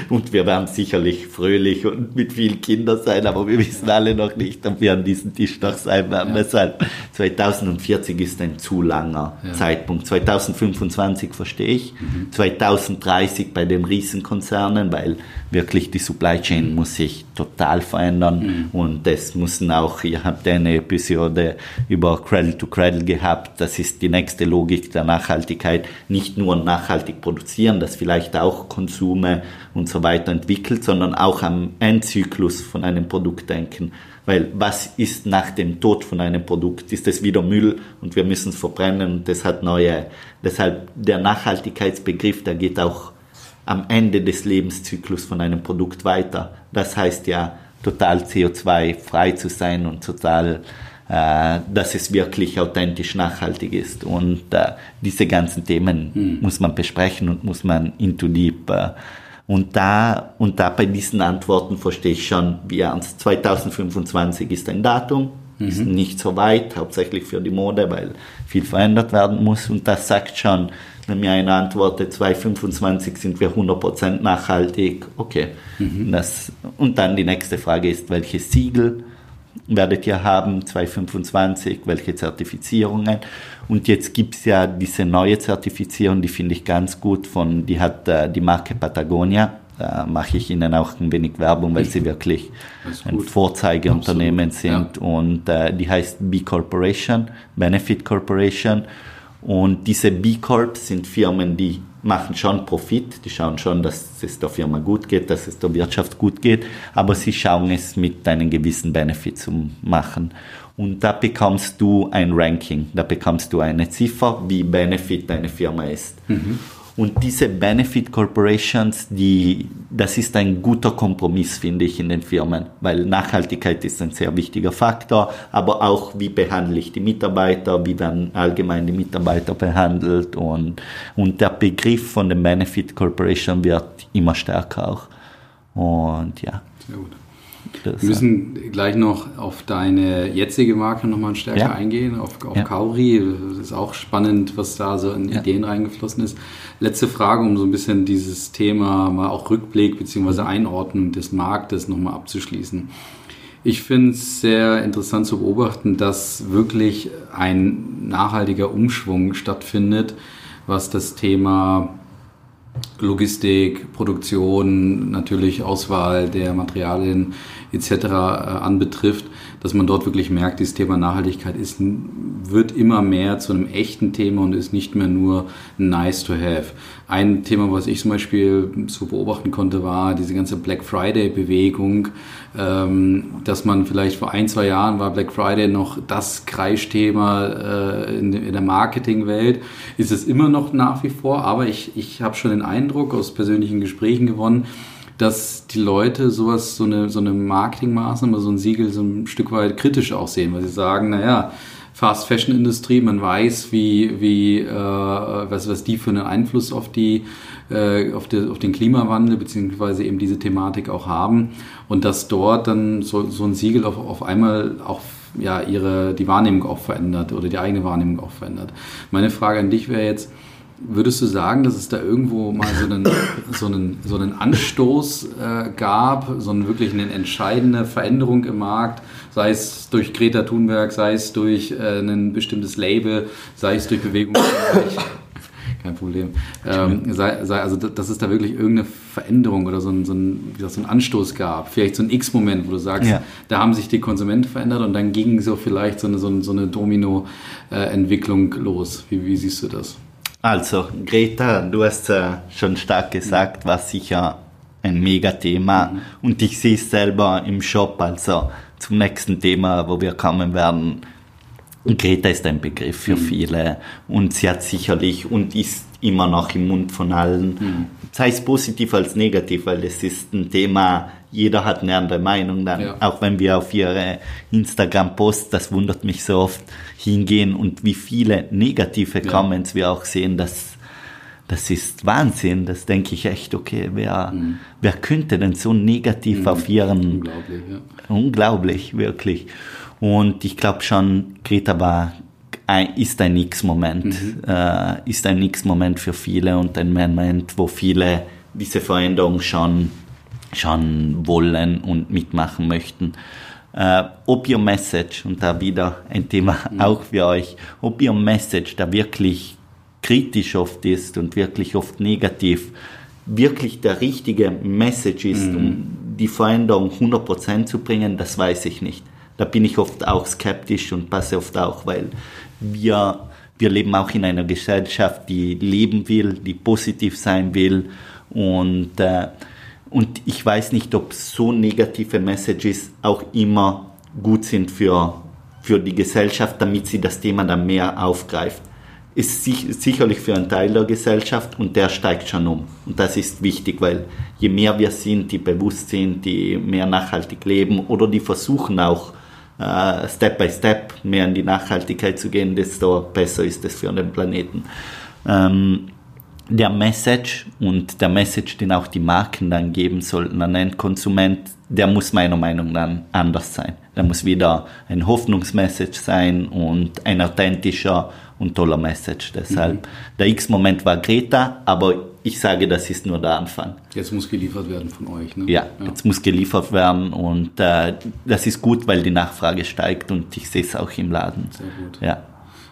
und wir werden sicherlich fröhlich und mit vielen Kindern sein, aber wir wissen alle noch nicht, ob wir an diesem Tisch noch sein werden. Ja. Deshalb 2040 ist ein zu langer ja. Zeitpunkt. 2025 verstehe ich. Mhm. 2030 bei den Riesenkonzernen, weil wirklich die Supply Chain muss sich total verändern mhm. und das müssen auch, ihr habt eine Episode über Cradle to Cradle gehabt, das ist die nächste Logik der Nachhaltigkeit, nicht nur nachhaltig produzieren, das vielleicht auch Konsume und so weiter entwickelt, sondern auch am Endzyklus von einem Produkt denken. Weil was ist nach dem Tod von einem Produkt? Ist es wieder Müll und wir müssen es verbrennen und das hat neue, deshalb der Nachhaltigkeitsbegriff, der geht auch am Ende des Lebenszyklus von einem Produkt weiter. Das heißt ja, total CO2-frei zu sein und total, äh, dass es wirklich authentisch nachhaltig ist. Und äh, diese ganzen Themen hm. muss man besprechen und muss man into deep äh, und da, und da bei diesen Antworten verstehe ich schon, wie ernst. 2025 ist ein Datum, mhm. ist nicht so weit, hauptsächlich für die Mode, weil viel verändert werden muss. Und das sagt schon, wenn mir einer antwortet, 2025 sind wir 100% nachhaltig, okay. Mhm. Das, und dann die nächste Frage ist, welche Siegel werdet ihr haben, 2025, welche Zertifizierungen. Und jetzt gibt's ja diese neue Zertifizierung, die finde ich ganz gut, von, die hat äh, die Marke Patagonia. Da mache ich Ihnen auch ein wenig Werbung, weil sie wirklich ein Vorzeigeunternehmen sind. Ja. Und äh, die heißt B Corporation, Benefit Corporation. Und diese B Corp sind Firmen, die machen schon Profit, die schauen schon, dass es der Firma gut geht, dass es der Wirtschaft gut geht, aber sie schauen es mit einem gewissen Benefit zu machen. Und da bekommst du ein Ranking, da bekommst du eine Ziffer, wie Benefit deine Firma ist. Mhm. Und diese Benefit Corporations, die, das ist ein guter Kompromiss, finde ich, in den Firmen, weil Nachhaltigkeit ist ein sehr wichtiger Faktor, aber auch, wie behandle ich die Mitarbeiter, wie werden allgemein die Mitarbeiter behandelt und, und der Begriff von der Benefit Corporation wird immer stärker auch. Und ja. Sehr gut. Wir müssen gleich noch auf deine jetzige Marke nochmal stärker ja. eingehen, auf, auf ja. Kauri. Das ist auch spannend, was da so in ja. Ideen reingeflossen ist. Letzte Frage, um so ein bisschen dieses Thema mal auch Rückblick bzw. Einordnung des Marktes nochmal abzuschließen. Ich finde es sehr interessant zu beobachten, dass wirklich ein nachhaltiger Umschwung stattfindet, was das Thema Logistik, Produktion, natürlich Auswahl der Materialien etc. Äh, anbetrifft, dass man dort wirklich merkt, dieses Thema Nachhaltigkeit ist, wird immer mehr zu einem echten Thema und ist nicht mehr nur nice to have. Ein Thema, was ich zum Beispiel so beobachten konnte, war diese ganze Black Friday-Bewegung, ähm, dass man vielleicht vor ein, zwei Jahren war Black Friday noch das Kreischthema äh, in, der Marketingwelt. Ist es immer noch nach wie vor, aber ich, ich habe schon den Eindruck aus persönlichen Gesprächen gewonnen, dass die Leute sowas, so eine, so eine Marketingmaßnahme, so ein Siegel so ein Stück weit kritisch auch sehen, weil sie sagen, naja, Fast Fashion Industrie, man weiß, wie, wie äh, was, was die für einen Einfluss auf die äh, auf, die, auf den Klimawandel beziehungsweise eben diese Thematik auch haben und dass dort dann so, so ein Siegel auf, auf einmal auch ja ihre die Wahrnehmung auch verändert oder die eigene Wahrnehmung auch verändert. Meine Frage an dich wäre jetzt, Würdest du sagen, dass es da irgendwo mal so einen, so einen, so einen Anstoß äh, gab, so eine wirklich eine entscheidende Veränderung im Markt, sei es durch Greta Thunberg, sei es durch äh, ein bestimmtes Label, sei es durch Bewegung? Kein Problem. Ähm, sei, sei, also, dass es da wirklich irgendeine Veränderung oder so ein, so ein, gesagt, so ein Anstoß gab. Vielleicht so ein X-Moment, wo du sagst, ja. da haben sich die Konsumenten verändert und dann ging so vielleicht so eine, so eine, so eine Domino-Entwicklung los. Wie, wie siehst du das? Also, Greta, du hast äh, schon stark gesagt, war sicher ein Mega-Thema. Mhm. Und ich sehe es selber im Shop, also zum nächsten Thema, wo wir kommen werden. Greta ist ein Begriff für mhm. viele und sie hat sicherlich und ist immer noch im Mund von allen, mhm. sei es positiv als negativ, weil es ist ein Thema, jeder hat eine andere Meinung dann, ja. auch wenn wir auf ihre Instagram-Posts, das wundert mich so oft, hingehen und wie viele negative ja. Comments wir auch sehen, das, das ist Wahnsinn, das denke ich echt, okay, wer, mhm. wer könnte denn so negativ mhm. auf ihren... Unglaublich, ja. Unglaublich, wirklich. Und ich glaube schon, Greta war ein, ist ein X-Moment, mhm. äh, ist ein X-Moment für viele und ein Moment, wo viele diese Veränderung schon, schon wollen und mitmachen möchten. Äh, ob Ihr Message, und da wieder ein Thema mhm. auch für euch, ob Ihr Message da wirklich kritisch oft ist und wirklich oft negativ, wirklich der richtige Message ist, mhm. um die Veränderung 100% zu bringen, das weiß ich nicht. Da bin ich oft auch skeptisch und passe oft auch, weil wir, wir leben auch in einer Gesellschaft, die leben will, die positiv sein will und, äh, und ich weiß nicht, ob so negative Messages auch immer gut sind für, für die Gesellschaft, damit sie das Thema dann mehr aufgreift. Ist sicherlich für einen Teil der Gesellschaft und der steigt schon um. Und das ist wichtig, weil je mehr wir sind, die bewusst sind, die mehr nachhaltig leben oder die versuchen auch äh, Step by Step mehr in die Nachhaltigkeit zu gehen, desto besser ist es für den Planeten. Ähm, der Message und der Message, den auch die Marken dann geben sollten an den Konsument, der muss meiner Meinung nach anders sein. Der muss wieder ein Hoffnungsmessage sein und ein authentischer und toller Message. Deshalb, mhm. der X-Moment war Greta, aber ich sage, das ist nur der Anfang. Jetzt muss geliefert werden von euch, ne? Ja, ja. jetzt muss geliefert werden und äh, das ist gut, weil die Nachfrage steigt und ich sehe es auch im Laden. Sehr gut. Ja.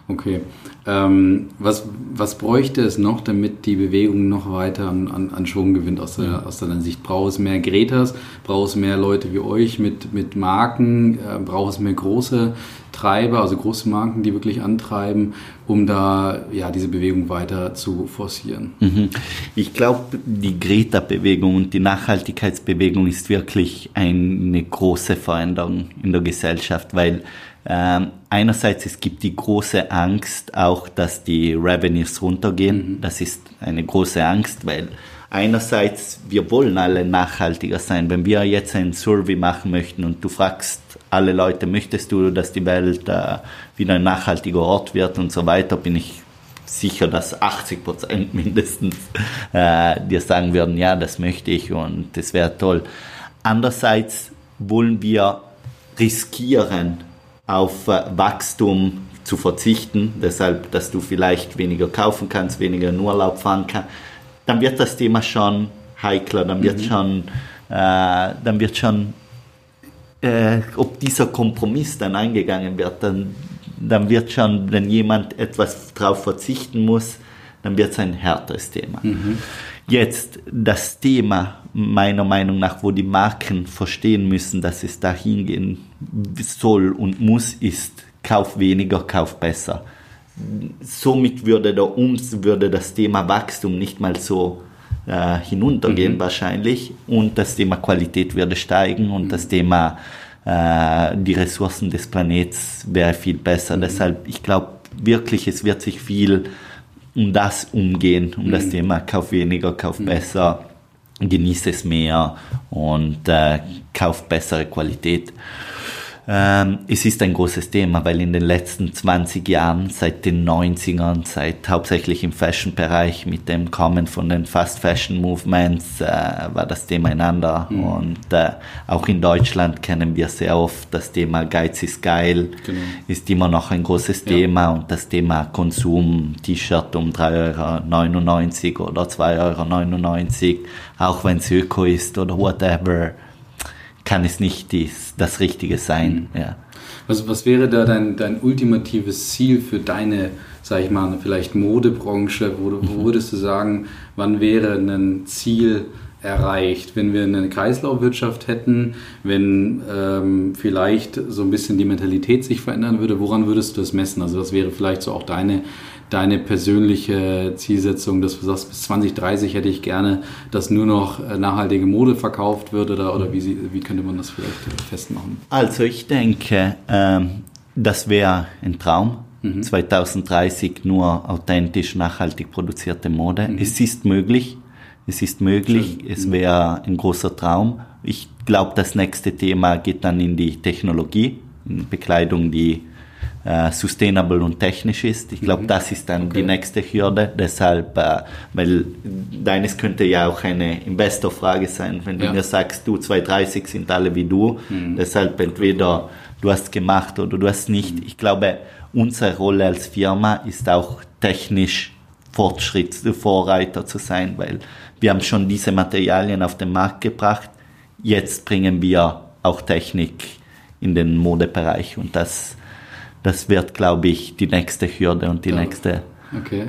Okay. Ähm, was, was bräuchte es noch, damit die Bewegung noch weiter an, an, an Schwung gewinnt aus, der, aus deiner Sicht? Braucht es mehr Gretas? Braucht es mehr Leute wie euch mit, mit Marken? Äh, braucht es mehr große Treiber, also große Marken, die wirklich antreiben, um da ja, diese Bewegung weiter zu forcieren? Mhm. Ich glaube, die Greta-Bewegung und die Nachhaltigkeitsbewegung ist wirklich eine große Veränderung in der Gesellschaft, weil ähm, einerseits es gibt die große Angst auch, dass die Revenues runtergehen. Mhm. Das ist eine große Angst, weil einerseits wir wollen alle nachhaltiger sein. Wenn wir jetzt ein Survey machen möchten und du fragst alle Leute, möchtest du, dass die Welt äh, wieder ein nachhaltiger Ort wird und so weiter, bin ich sicher, dass 80 Prozent mindestens äh, dir sagen würden, ja, das möchte ich und das wäre toll. Andererseits wollen wir riskieren, auf äh, Wachstum zu verzichten, deshalb, dass du vielleicht weniger kaufen kannst, weniger in Urlaub fahren kannst, dann wird das Thema schon heikler, dann wird mhm. schon, äh, dann wird schon, äh, ob dieser Kompromiss dann eingegangen wird, dann, dann wird schon, wenn jemand etwas darauf verzichten muss, dann wird es ein härteres Thema. Mhm. Jetzt das Thema meiner Meinung nach, wo die Marken verstehen müssen, dass es dahin gehen soll und muss, ist Kauf weniger, Kauf besser. Somit würde, der Ums, würde das Thema Wachstum nicht mal so äh, hinuntergehen mhm. wahrscheinlich und das Thema Qualität würde steigen und mhm. das Thema äh, die Ressourcen des Planets wäre viel besser. Mhm. Deshalb, ich glaube wirklich, es wird sich viel um das umgehen, um das mhm. Thema Kauf weniger, Kauf mhm. besser genießt es mehr und äh, kauft bessere Qualität. Ähm, es ist ein großes Thema, weil in den letzten 20 Jahren, seit den 90ern, seit hauptsächlich im Fashion-Bereich mit dem Kommen von den Fast Fashion Movements, äh, war das Thema einander. Mhm. Und äh, auch in Deutschland kennen wir sehr oft das Thema Geiz ist geil, genau. ist immer noch ein großes ja. Thema und das Thema Konsum, T-Shirt um 3,99 Euro oder 2,99 Euro, auch wenn es Öko ist oder whatever kann es nicht dies, das Richtige sein. Mhm. Ja. Was, was wäre da dein, dein ultimatives Ziel für deine, sag ich mal, vielleicht Modebranche? Wo, wo mhm. würdest du sagen, wann wäre ein Ziel erreicht, wenn wir eine Kreislaufwirtschaft hätten, wenn ähm, vielleicht so ein bisschen die Mentalität sich verändern würde? Woran würdest du das messen? Also das wäre vielleicht so auch deine deine persönliche Zielsetzung, dass du sagst, bis 2030 hätte ich gerne, dass nur noch äh, nachhaltige Mode verkauft wird oder, oder wie, wie könnte man das vielleicht festmachen? Also ich denke, ähm, das wäre ein Traum. 2030 mhm. nur authentisch, nachhaltig produzierte Mode. Mhm. Es ist möglich. Es ist möglich. Schön. Es mhm. wäre ein großer Traum. Ich glaube, das nächste Thema geht dann in die Technologie, in Bekleidung, die äh, sustainable und technisch ist. Ich glaube, mhm. das ist dann okay. die nächste Hürde. Deshalb, äh, weil deines könnte ja auch eine Investorfrage sein, wenn ja. du mir sagst, du 230 sind alle wie du. Mhm. Deshalb entweder du hast gemacht oder du hast nicht. Mhm. Ich glaube, unsere Rolle als Firma ist auch technisch Fortschritt, Vorreiter zu sein, weil wir haben schon diese Materialien auf den Markt gebracht. Jetzt bringen wir auch Technik in den Modebereich und das das wird, glaube ich, die nächste Hürde und die ja. nächste. Okay.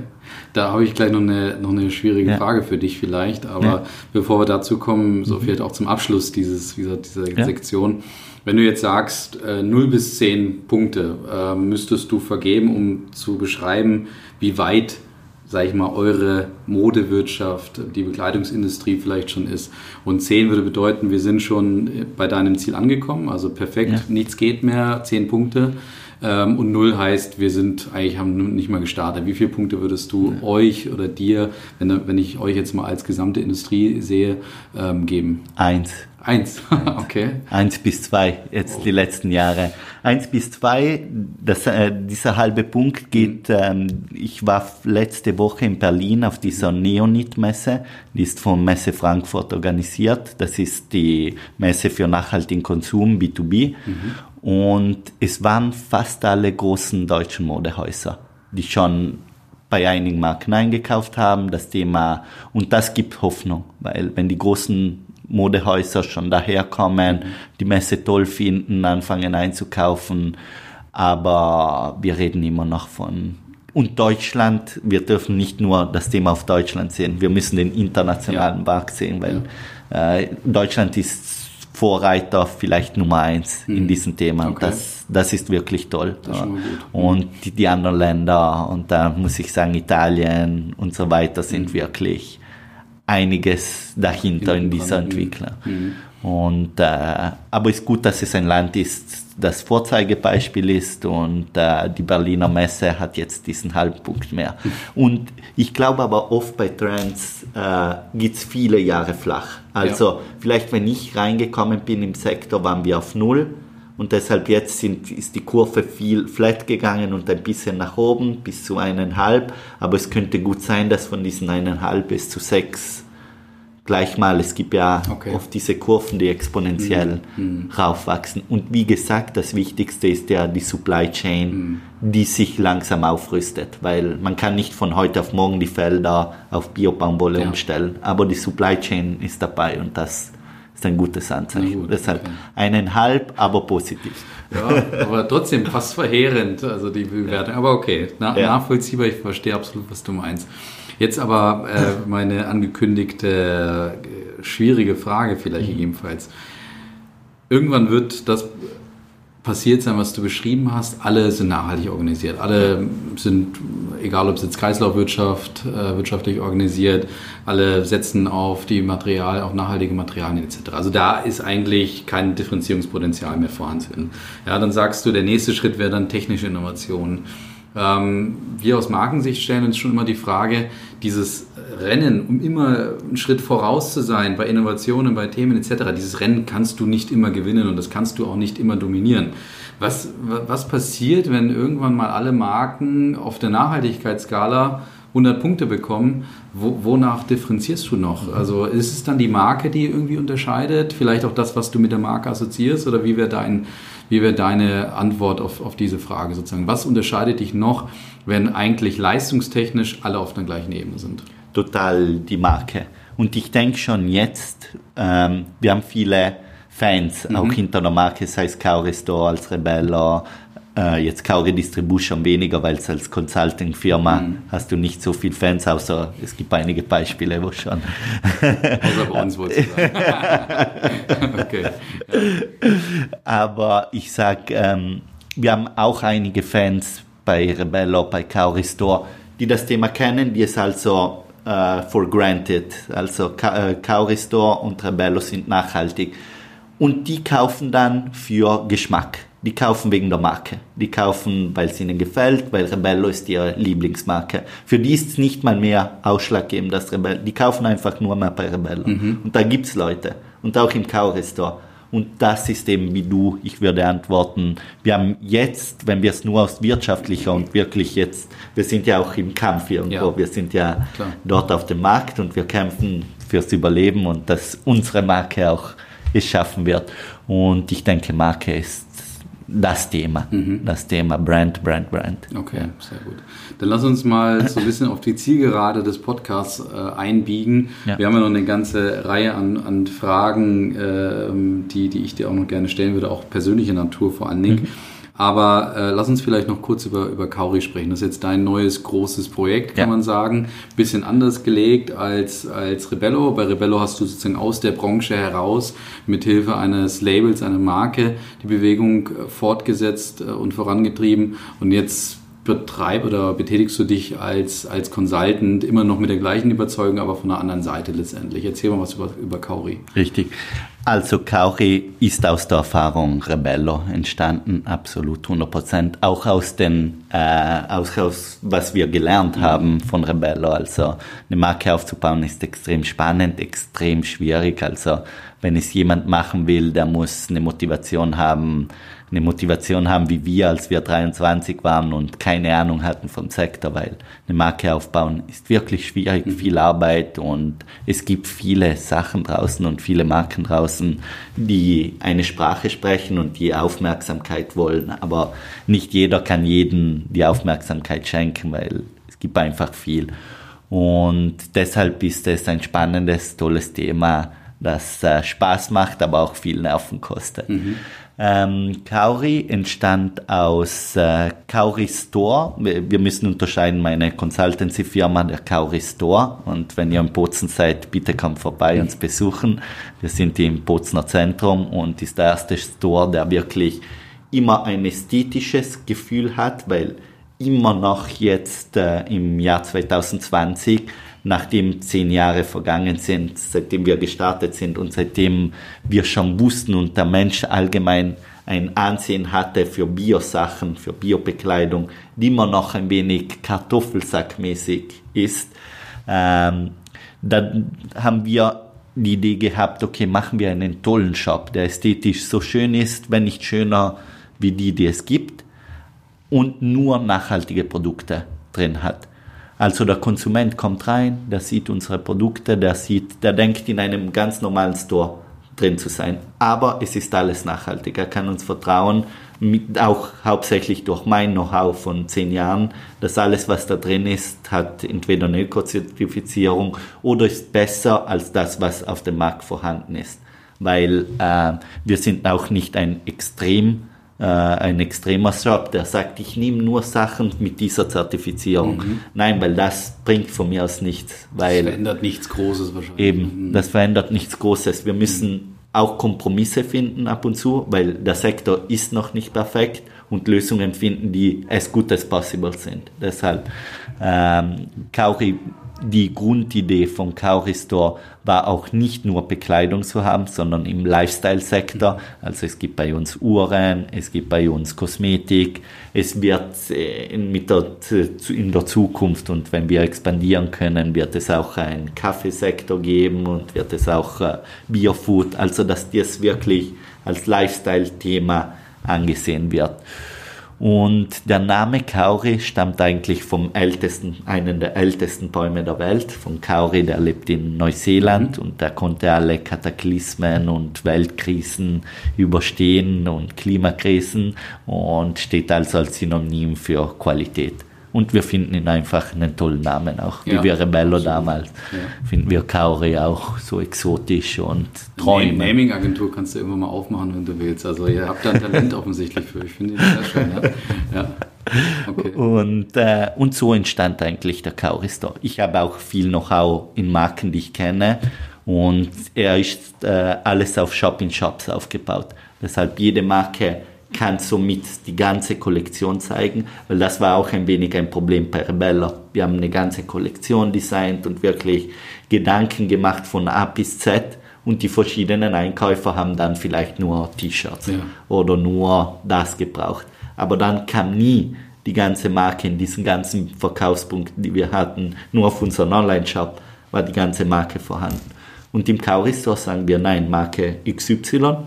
Da habe ich gleich noch eine, noch eine schwierige ja. Frage für dich vielleicht. Aber ja. bevor wir dazu kommen, so vielleicht auch zum Abschluss dieses, dieser, dieser ja. Sektion. Wenn du jetzt sagst, äh, 0 bis 10 Punkte äh, müsstest du vergeben, um zu beschreiben, wie weit, sage ich mal, eure Modewirtschaft, die Bekleidungsindustrie vielleicht schon ist. Und 10 würde bedeuten, wir sind schon bei deinem Ziel angekommen, also perfekt, nichts geht mehr, 10 Punkte. Ähm, und null heißt, wir sind eigentlich haben nicht mal gestartet. Wie viele Punkte würdest du ja. euch oder dir, wenn, wenn ich euch jetzt mal als gesamte Industrie sehe, ähm, geben? Eins. Eins, okay. Eins bis zwei, jetzt oh. die letzten Jahre. Eins bis zwei, das, äh, dieser halbe Punkt geht, mhm. ähm, ich war letzte Woche in Berlin auf dieser Neonit-Messe, die ist von Messe Frankfurt organisiert. Das ist die Messe für nachhaltigen Konsum, B2B. Mhm. Und es waren fast alle großen deutschen Modehäuser, die schon bei einigen Marken eingekauft haben. Das Thema, und das gibt Hoffnung, weil wenn die großen Modehäuser schon daherkommen, die Messe toll finden, anfangen einzukaufen, aber wir reden immer noch von und Deutschland, wir dürfen nicht nur das Thema auf Deutschland sehen, wir müssen den internationalen ja. Markt sehen, weil äh, Deutschland ist Vorreiter, vielleicht Nummer eins hm. in diesem Thema. Okay. Das, das ist wirklich toll. Ist und die, die, anderen Länder, und da muss ich sagen, Italien und so weiter sind hm. wirklich einiges dahinter in dieser Entwicklung. Hm. Und, äh, aber es ist gut, dass es ein Land ist, das Vorzeigebeispiel ist und äh, die Berliner Messe hat jetzt diesen Halbpunkt mehr. Und ich glaube aber oft bei Trends äh, geht es viele Jahre flach. Also ja. vielleicht, wenn ich reingekommen bin im Sektor, waren wir auf Null und deshalb jetzt sind, ist die Kurve viel flat gegangen und ein bisschen nach oben bis zu eineinhalb, aber es könnte gut sein, dass von diesen eineinhalb bis zu sechs gleich mal, es gibt ja okay. oft diese Kurven, die exponentiell mhm. mhm. raufwachsen. Und wie gesagt, das Wichtigste ist ja die Supply Chain, mhm. die sich langsam aufrüstet, weil man kann nicht von heute auf morgen die Felder auf Biobaumwolle ja. umstellen, aber die Supply Chain ist dabei und das ist ein gutes Anzeichen. Gut, Deshalb okay. eineinhalb, aber positiv. Ja, aber trotzdem fast verheerend, also die Bewertung. Aber okay, na, ja. nachvollziehbar, ich verstehe absolut, was du meinst. Jetzt aber äh, meine angekündigte äh, schwierige Frage vielleicht mhm. gegebenenfalls. Irgendwann wird das passiert sein, was du beschrieben hast. Alle sind nachhaltig organisiert. Alle sind, egal ob es jetzt Kreislaufwirtschaft, äh, wirtschaftlich organisiert, alle setzen auf die Material, auf nachhaltige Materialien etc. Also da ist eigentlich kein Differenzierungspotenzial mehr vorhanden. Ja, dann sagst du, der nächste Schritt wäre dann technische Innovation. Ähm, wir aus Markensicht stellen uns schon immer die Frage, dieses Rennen, um immer einen Schritt voraus zu sein bei Innovationen, bei Themen etc., dieses Rennen kannst du nicht immer gewinnen und das kannst du auch nicht immer dominieren. Was, was passiert, wenn irgendwann mal alle Marken auf der Nachhaltigkeitsskala 100 Punkte bekommen, wo, wonach differenzierst du noch? Also ist es dann die Marke, die irgendwie unterscheidet? Vielleicht auch das, was du mit der Marke assoziierst? Oder wie wäre dein, wie wäre deine Antwort auf, auf diese Frage sozusagen? Was unterscheidet dich noch, wenn eigentlich leistungstechnisch alle auf der gleichen Ebene sind? Total die Marke. Und ich denke schon jetzt, ähm, wir haben viele Fans, mhm. auch hinter der Marke, sei es Kauri Store als Rebella, äh, jetzt Kauri Distribution weniger, weil es als Consulting-Firma mhm. hast du nicht so viele Fans, außer es gibt einige Beispiele, wo schon. Außer bei uns wohl okay. Aber ich sag, ähm, wir haben auch einige Fans bei Rebello, bei Kauri Store, die das Thema kennen, die es also uh, for granted, also Ka äh, Kauri Store und Rebello sind nachhaltig. Und die kaufen dann für Geschmack. Die kaufen wegen der Marke. Die kaufen, weil es ihnen gefällt, weil Rebello ist ihre Lieblingsmarke. Für die ist es nicht mal mehr ausschlaggebend, dass Rebello. Die kaufen einfach nur mehr bei Rebello. Mhm. Und da gibt es Leute. Und auch im Kauri-Store. Und das ist eben wie du, ich würde antworten, wir haben jetzt, wenn wir es nur aus wirtschaftlicher und wirklich jetzt, wir sind ja auch im Kampf irgendwo, ja. wir sind ja Klar. dort auf dem Markt und wir kämpfen fürs Überleben und dass unsere Marke auch es schaffen wird. Und ich denke, Marke ist das Thema, mhm. das Thema Brand, Brand, Brand. Okay, ja. sehr gut. Dann lass uns mal so ein bisschen auf die Zielgerade des Podcasts äh, einbiegen. Ja. Wir haben ja noch eine ganze Reihe an, an Fragen, äh, die, die ich dir auch noch gerne stellen würde, auch persönliche Natur vor allen Dingen. Mhm. Aber äh, lass uns vielleicht noch kurz über, über Kauri sprechen. Das ist jetzt dein neues großes Projekt, kann ja. man sagen. Bisschen anders gelegt als, als Rebello. Bei Rebello hast du sozusagen aus der Branche heraus mit Hilfe eines Labels, einer Marke, die Bewegung äh, fortgesetzt äh, und vorangetrieben. Und jetzt betreib oder betätigst du dich als, als Consultant immer noch mit der gleichen Überzeugung, aber von einer anderen Seite letztendlich. Erzähl mal was über, über Kauri. Richtig. Also Kauri ist aus der Erfahrung Rebello entstanden, absolut 100 Prozent. Auch aus den, äh, aus, aus was wir gelernt mhm. haben von Rebello. Also eine Marke aufzubauen ist extrem spannend, extrem schwierig. Also wenn es jemand machen will, der muss eine Motivation haben, eine Motivation haben wie wir, als wir 23 waren und keine Ahnung hatten vom Sektor, weil eine Marke aufbauen ist wirklich schwierig, mhm. viel Arbeit und es gibt viele Sachen draußen und viele Marken draußen, die eine Sprache sprechen und die Aufmerksamkeit wollen, aber nicht jeder kann jedem die Aufmerksamkeit schenken, weil es gibt einfach viel. Und deshalb ist es ein spannendes, tolles Thema, das äh, Spaß macht, aber auch viel Nerven kostet. Mhm. Ähm, Kauri entstand aus äh, Kauri Store. Wir, müssen unterscheiden, meine Consultancy-Firma, der Kauri Store. Und wenn ihr in Bozen seid, bitte kommt vorbei uns besuchen. Wir sind im Bozner Zentrum und ist der erste Store, der wirklich immer ein ästhetisches Gefühl hat, weil immer noch jetzt äh, im Jahr 2020 nachdem zehn Jahre vergangen sind, seitdem wir gestartet sind und seitdem wir schon wussten und der Mensch allgemein ein Ansehen hatte für Biosachen, für Biobekleidung, die immer noch ein wenig kartoffelsackmäßig ist, ähm, dann haben wir die Idee gehabt, okay, machen wir einen tollen Shop, der ästhetisch so schön ist, wenn nicht schöner wie die, die es gibt und nur nachhaltige Produkte drin hat. Also der Konsument kommt rein, der sieht unsere Produkte, der sieht, der denkt in einem ganz normalen Store drin zu sein. Aber es ist alles nachhaltig. Er kann uns vertrauen, mit, auch hauptsächlich durch mein Know-how von zehn Jahren, dass alles, was da drin ist, hat entweder eine Ökozertifizierung oder ist besser als das, was auf dem Markt vorhanden ist. Weil äh, wir sind auch nicht ein extrem äh, ein extremer Shop, der sagt, ich nehme nur Sachen mit dieser Zertifizierung. Mhm. Nein, weil das bringt von mir aus nichts. Weil das verändert nichts Großes wahrscheinlich. Eben, mhm. das verändert nichts Großes. Wir müssen mhm. auch Kompromisse finden ab und zu, weil der Sektor ist noch nicht perfekt und Lösungen finden, die as good as possible sind. Deshalb, ähm, Kauri die Grundidee von Kauri Store war auch nicht nur Bekleidung zu haben, sondern im Lifestyle-Sektor. Also es gibt bei uns Uhren, es gibt bei uns Kosmetik. Es wird äh, mit der, in der Zukunft und wenn wir expandieren können, wird es auch einen Kaffeesektor geben und wird es auch äh, Biofood. Also dass das wirklich als Lifestyle-Thema angesehen wird. Und der Name Kauri stammt eigentlich vom ältesten, einen der ältesten Bäume der Welt, von Kauri, der lebt in Neuseeland mhm. und der konnte alle Kataklysmen und Weltkrisen überstehen und Klimakrisen und steht also als Synonym für Qualität. Und wir finden ihn einfach einen tollen Namen auch, wie ja, wir Rebello damals. Ja. Finden wir Kauri auch so exotisch und träume. Naming-Agentur kannst du immer mal aufmachen, wenn du willst. Also ihr habt da ein Talent offensichtlich für. Ich finde ihn sehr schön. Ja. ja. Okay. Und, äh, und so entstand eigentlich der Kauri Store. Ich habe auch viel Know-how in Marken, die ich kenne. Und er ist äh, alles auf Shop-in-Shops aufgebaut. Deshalb jede Marke kann somit die ganze Kollektion zeigen, weil das war auch ein wenig ein Problem bei Rebella. Wir haben eine ganze Kollektion designt und wirklich Gedanken gemacht von A bis Z und die verschiedenen Einkäufer haben dann vielleicht nur T-Shirts ja. oder nur das gebraucht. Aber dann kam nie die ganze Marke in diesen ganzen Verkaufspunkten, die wir hatten, nur auf unserem Online-Shop war die ganze Marke vorhanden. Und im Kauristor sagen wir, nein, Marke XY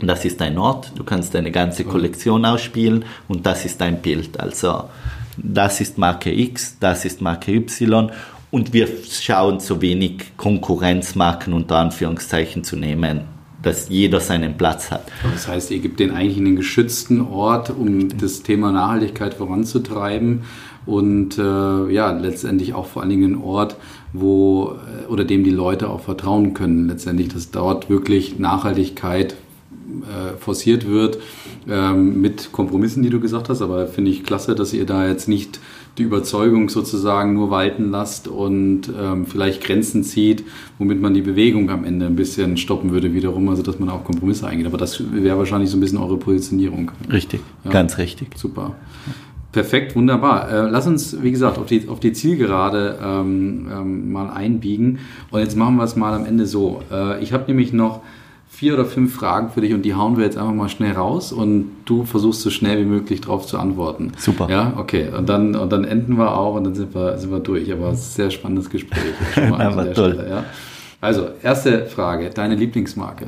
das ist ein Ort, du kannst deine ganze Kollektion ausspielen und das ist dein Bild. Also das ist Marke X, das ist Marke Y und wir schauen so wenig Konkurrenzmarken unter Anführungszeichen zu nehmen, dass jeder seinen Platz hat. Das heißt, ihr gebt den eigentlich einen geschützten Ort, um das Thema Nachhaltigkeit voranzutreiben und äh, ja, letztendlich auch vor allen Dingen einen Ort, wo äh, oder dem die Leute auch vertrauen können. Letztendlich, dass dort wirklich Nachhaltigkeit äh, forciert wird ähm, mit Kompromissen, die du gesagt hast. Aber finde ich klasse, dass ihr da jetzt nicht die Überzeugung sozusagen nur walten lasst und ähm, vielleicht Grenzen zieht, womit man die Bewegung am Ende ein bisschen stoppen würde wiederum, also dass man auch Kompromisse eingeht. Aber das wäre wahrscheinlich so ein bisschen eure Positionierung. Richtig, ja. ganz richtig. Super. Perfekt, wunderbar. Äh, lass uns, wie gesagt, auf die, auf die Zielgerade ähm, ähm, mal einbiegen. Und jetzt machen wir es mal am Ende so. Äh, ich habe nämlich noch vier oder fünf Fragen für dich und die hauen wir jetzt einfach mal schnell raus und du versuchst so schnell wie möglich darauf zu antworten. Super. Ja, okay. Und dann, und dann enden wir auch und dann sind wir, sind wir durch. Aber es ist ein sehr spannendes Gespräch. Schon mal an toll. Stelle, ja. Also, erste Frage. Deine Lieblingsmarke?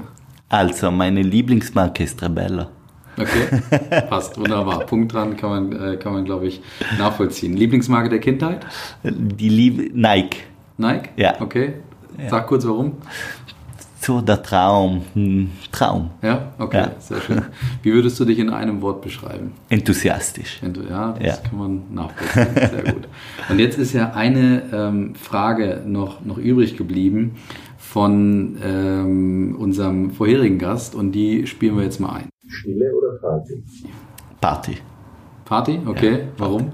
Also, meine Lieblingsmarke ist Rebella. Okay, passt, wunderbar. Punkt dran, kann man, äh, kann man glaube ich, nachvollziehen. Lieblingsmarke der Kindheit? Die Liebe, Nike. Nike? Ja. Okay. Sag kurz warum so der Traum. Hm, Traum. Ja, okay, ja. sehr schön. Wie würdest du dich in einem Wort beschreiben? Enthusiastisch. Ja, das ja. kann man nachvollziehen. Sehr gut. Und jetzt ist ja eine ähm, Frage noch, noch übrig geblieben von ähm, unserem vorherigen Gast und die spielen wir jetzt mal ein. Stille oder Party? Party. Party? Okay. Ja. Warum?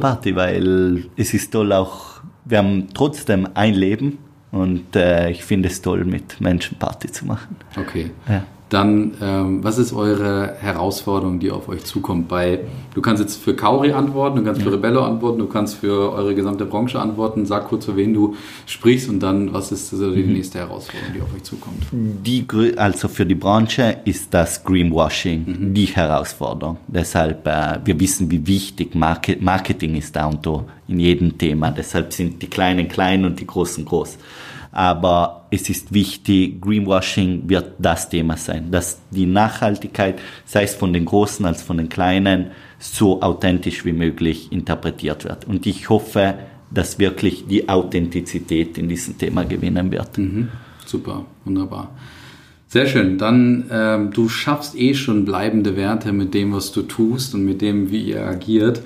Party, weil es ist toll auch, wir haben trotzdem ein Leben und äh, ich finde es toll, mit Menschen Party zu machen. Okay. Ja. Dann, ähm, was ist eure Herausforderung, die auf euch zukommt? Bei, du kannst jetzt für Kauri antworten, du kannst für Rebello antworten, du kannst für eure gesamte Branche antworten. Sag kurz, für wen du sprichst und dann, was ist so die mhm. nächste Herausforderung, die auf euch zukommt? Die, also für die Branche ist das Greenwashing mhm. die Herausforderung. Deshalb, äh, wir wissen, wie wichtig Market, Marketing ist da und da in jedem Thema. Deshalb sind die Kleinen klein und die Großen groß aber es ist wichtig, Greenwashing wird das Thema sein, dass die Nachhaltigkeit, sei es von den Großen als von den Kleinen, so authentisch wie möglich interpretiert wird. Und ich hoffe, dass wirklich die Authentizität in diesem Thema gewinnen wird. Mhm. Super, wunderbar. Sehr schön. Dann, ähm, du schaffst eh schon bleibende Werte mit dem, was du tust und mit dem, wie ihr agiert.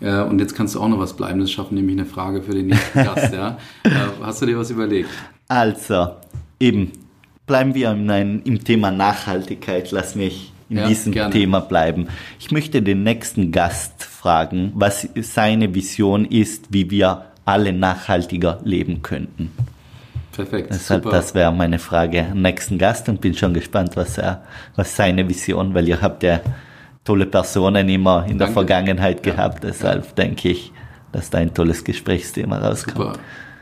Äh, und jetzt kannst du auch noch was Bleibendes schaffen, nämlich eine Frage für den nächsten Gast. Ja? Äh, hast du dir was überlegt? Also, eben, bleiben wir im, im Thema Nachhaltigkeit. Lass mich in ja, diesem gerne. Thema bleiben. Ich möchte den nächsten Gast fragen, was seine Vision ist, wie wir alle nachhaltiger leben könnten. Perfekt. Deshalb, super. das wäre meine Frage am nächsten Gast und bin schon gespannt, was er, was seine Vision, weil ihr habt ja tolle Personen immer in der Vergangenheit gehabt. Deshalb ja. denke ich, dass da ein tolles Gesprächsthema rauskommt. Super.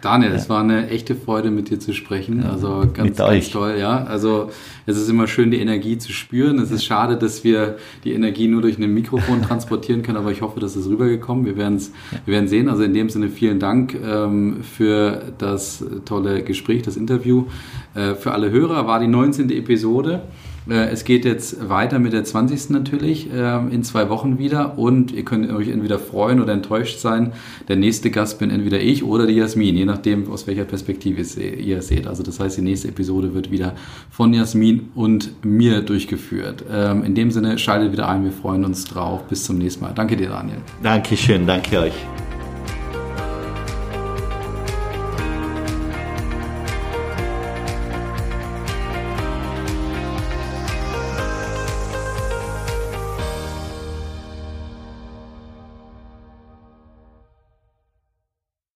Daniel, ja. es war eine echte Freude, mit dir zu sprechen. Also ganz, ganz toll, ja. Also es ist immer schön, die Energie zu spüren. Es ist schade, dass wir die Energie nur durch ein Mikrofon transportieren können, aber ich hoffe, dass es rübergekommen. Wir werden es, wir werden sehen. Also in dem Sinne vielen Dank ähm, für das tolle Gespräch, das Interview. Äh, für alle Hörer war die 19. Episode. Äh, es geht jetzt weiter mit der 20. natürlich ähm, in zwei Wochen wieder und ihr könnt euch entweder freuen oder enttäuscht sein. Der nächste Gast bin entweder ich oder die Jasmin, je nachdem, aus welcher Perspektive ihr seht. Also das heißt, die nächste Episode wird wieder von Jasmin und mir durchgeführt. Ähm, in dem Sinne, schaltet wieder ein, wir freuen uns drauf. Bis zum nächsten Mal. Danke dir, Daniel. Dankeschön, danke euch.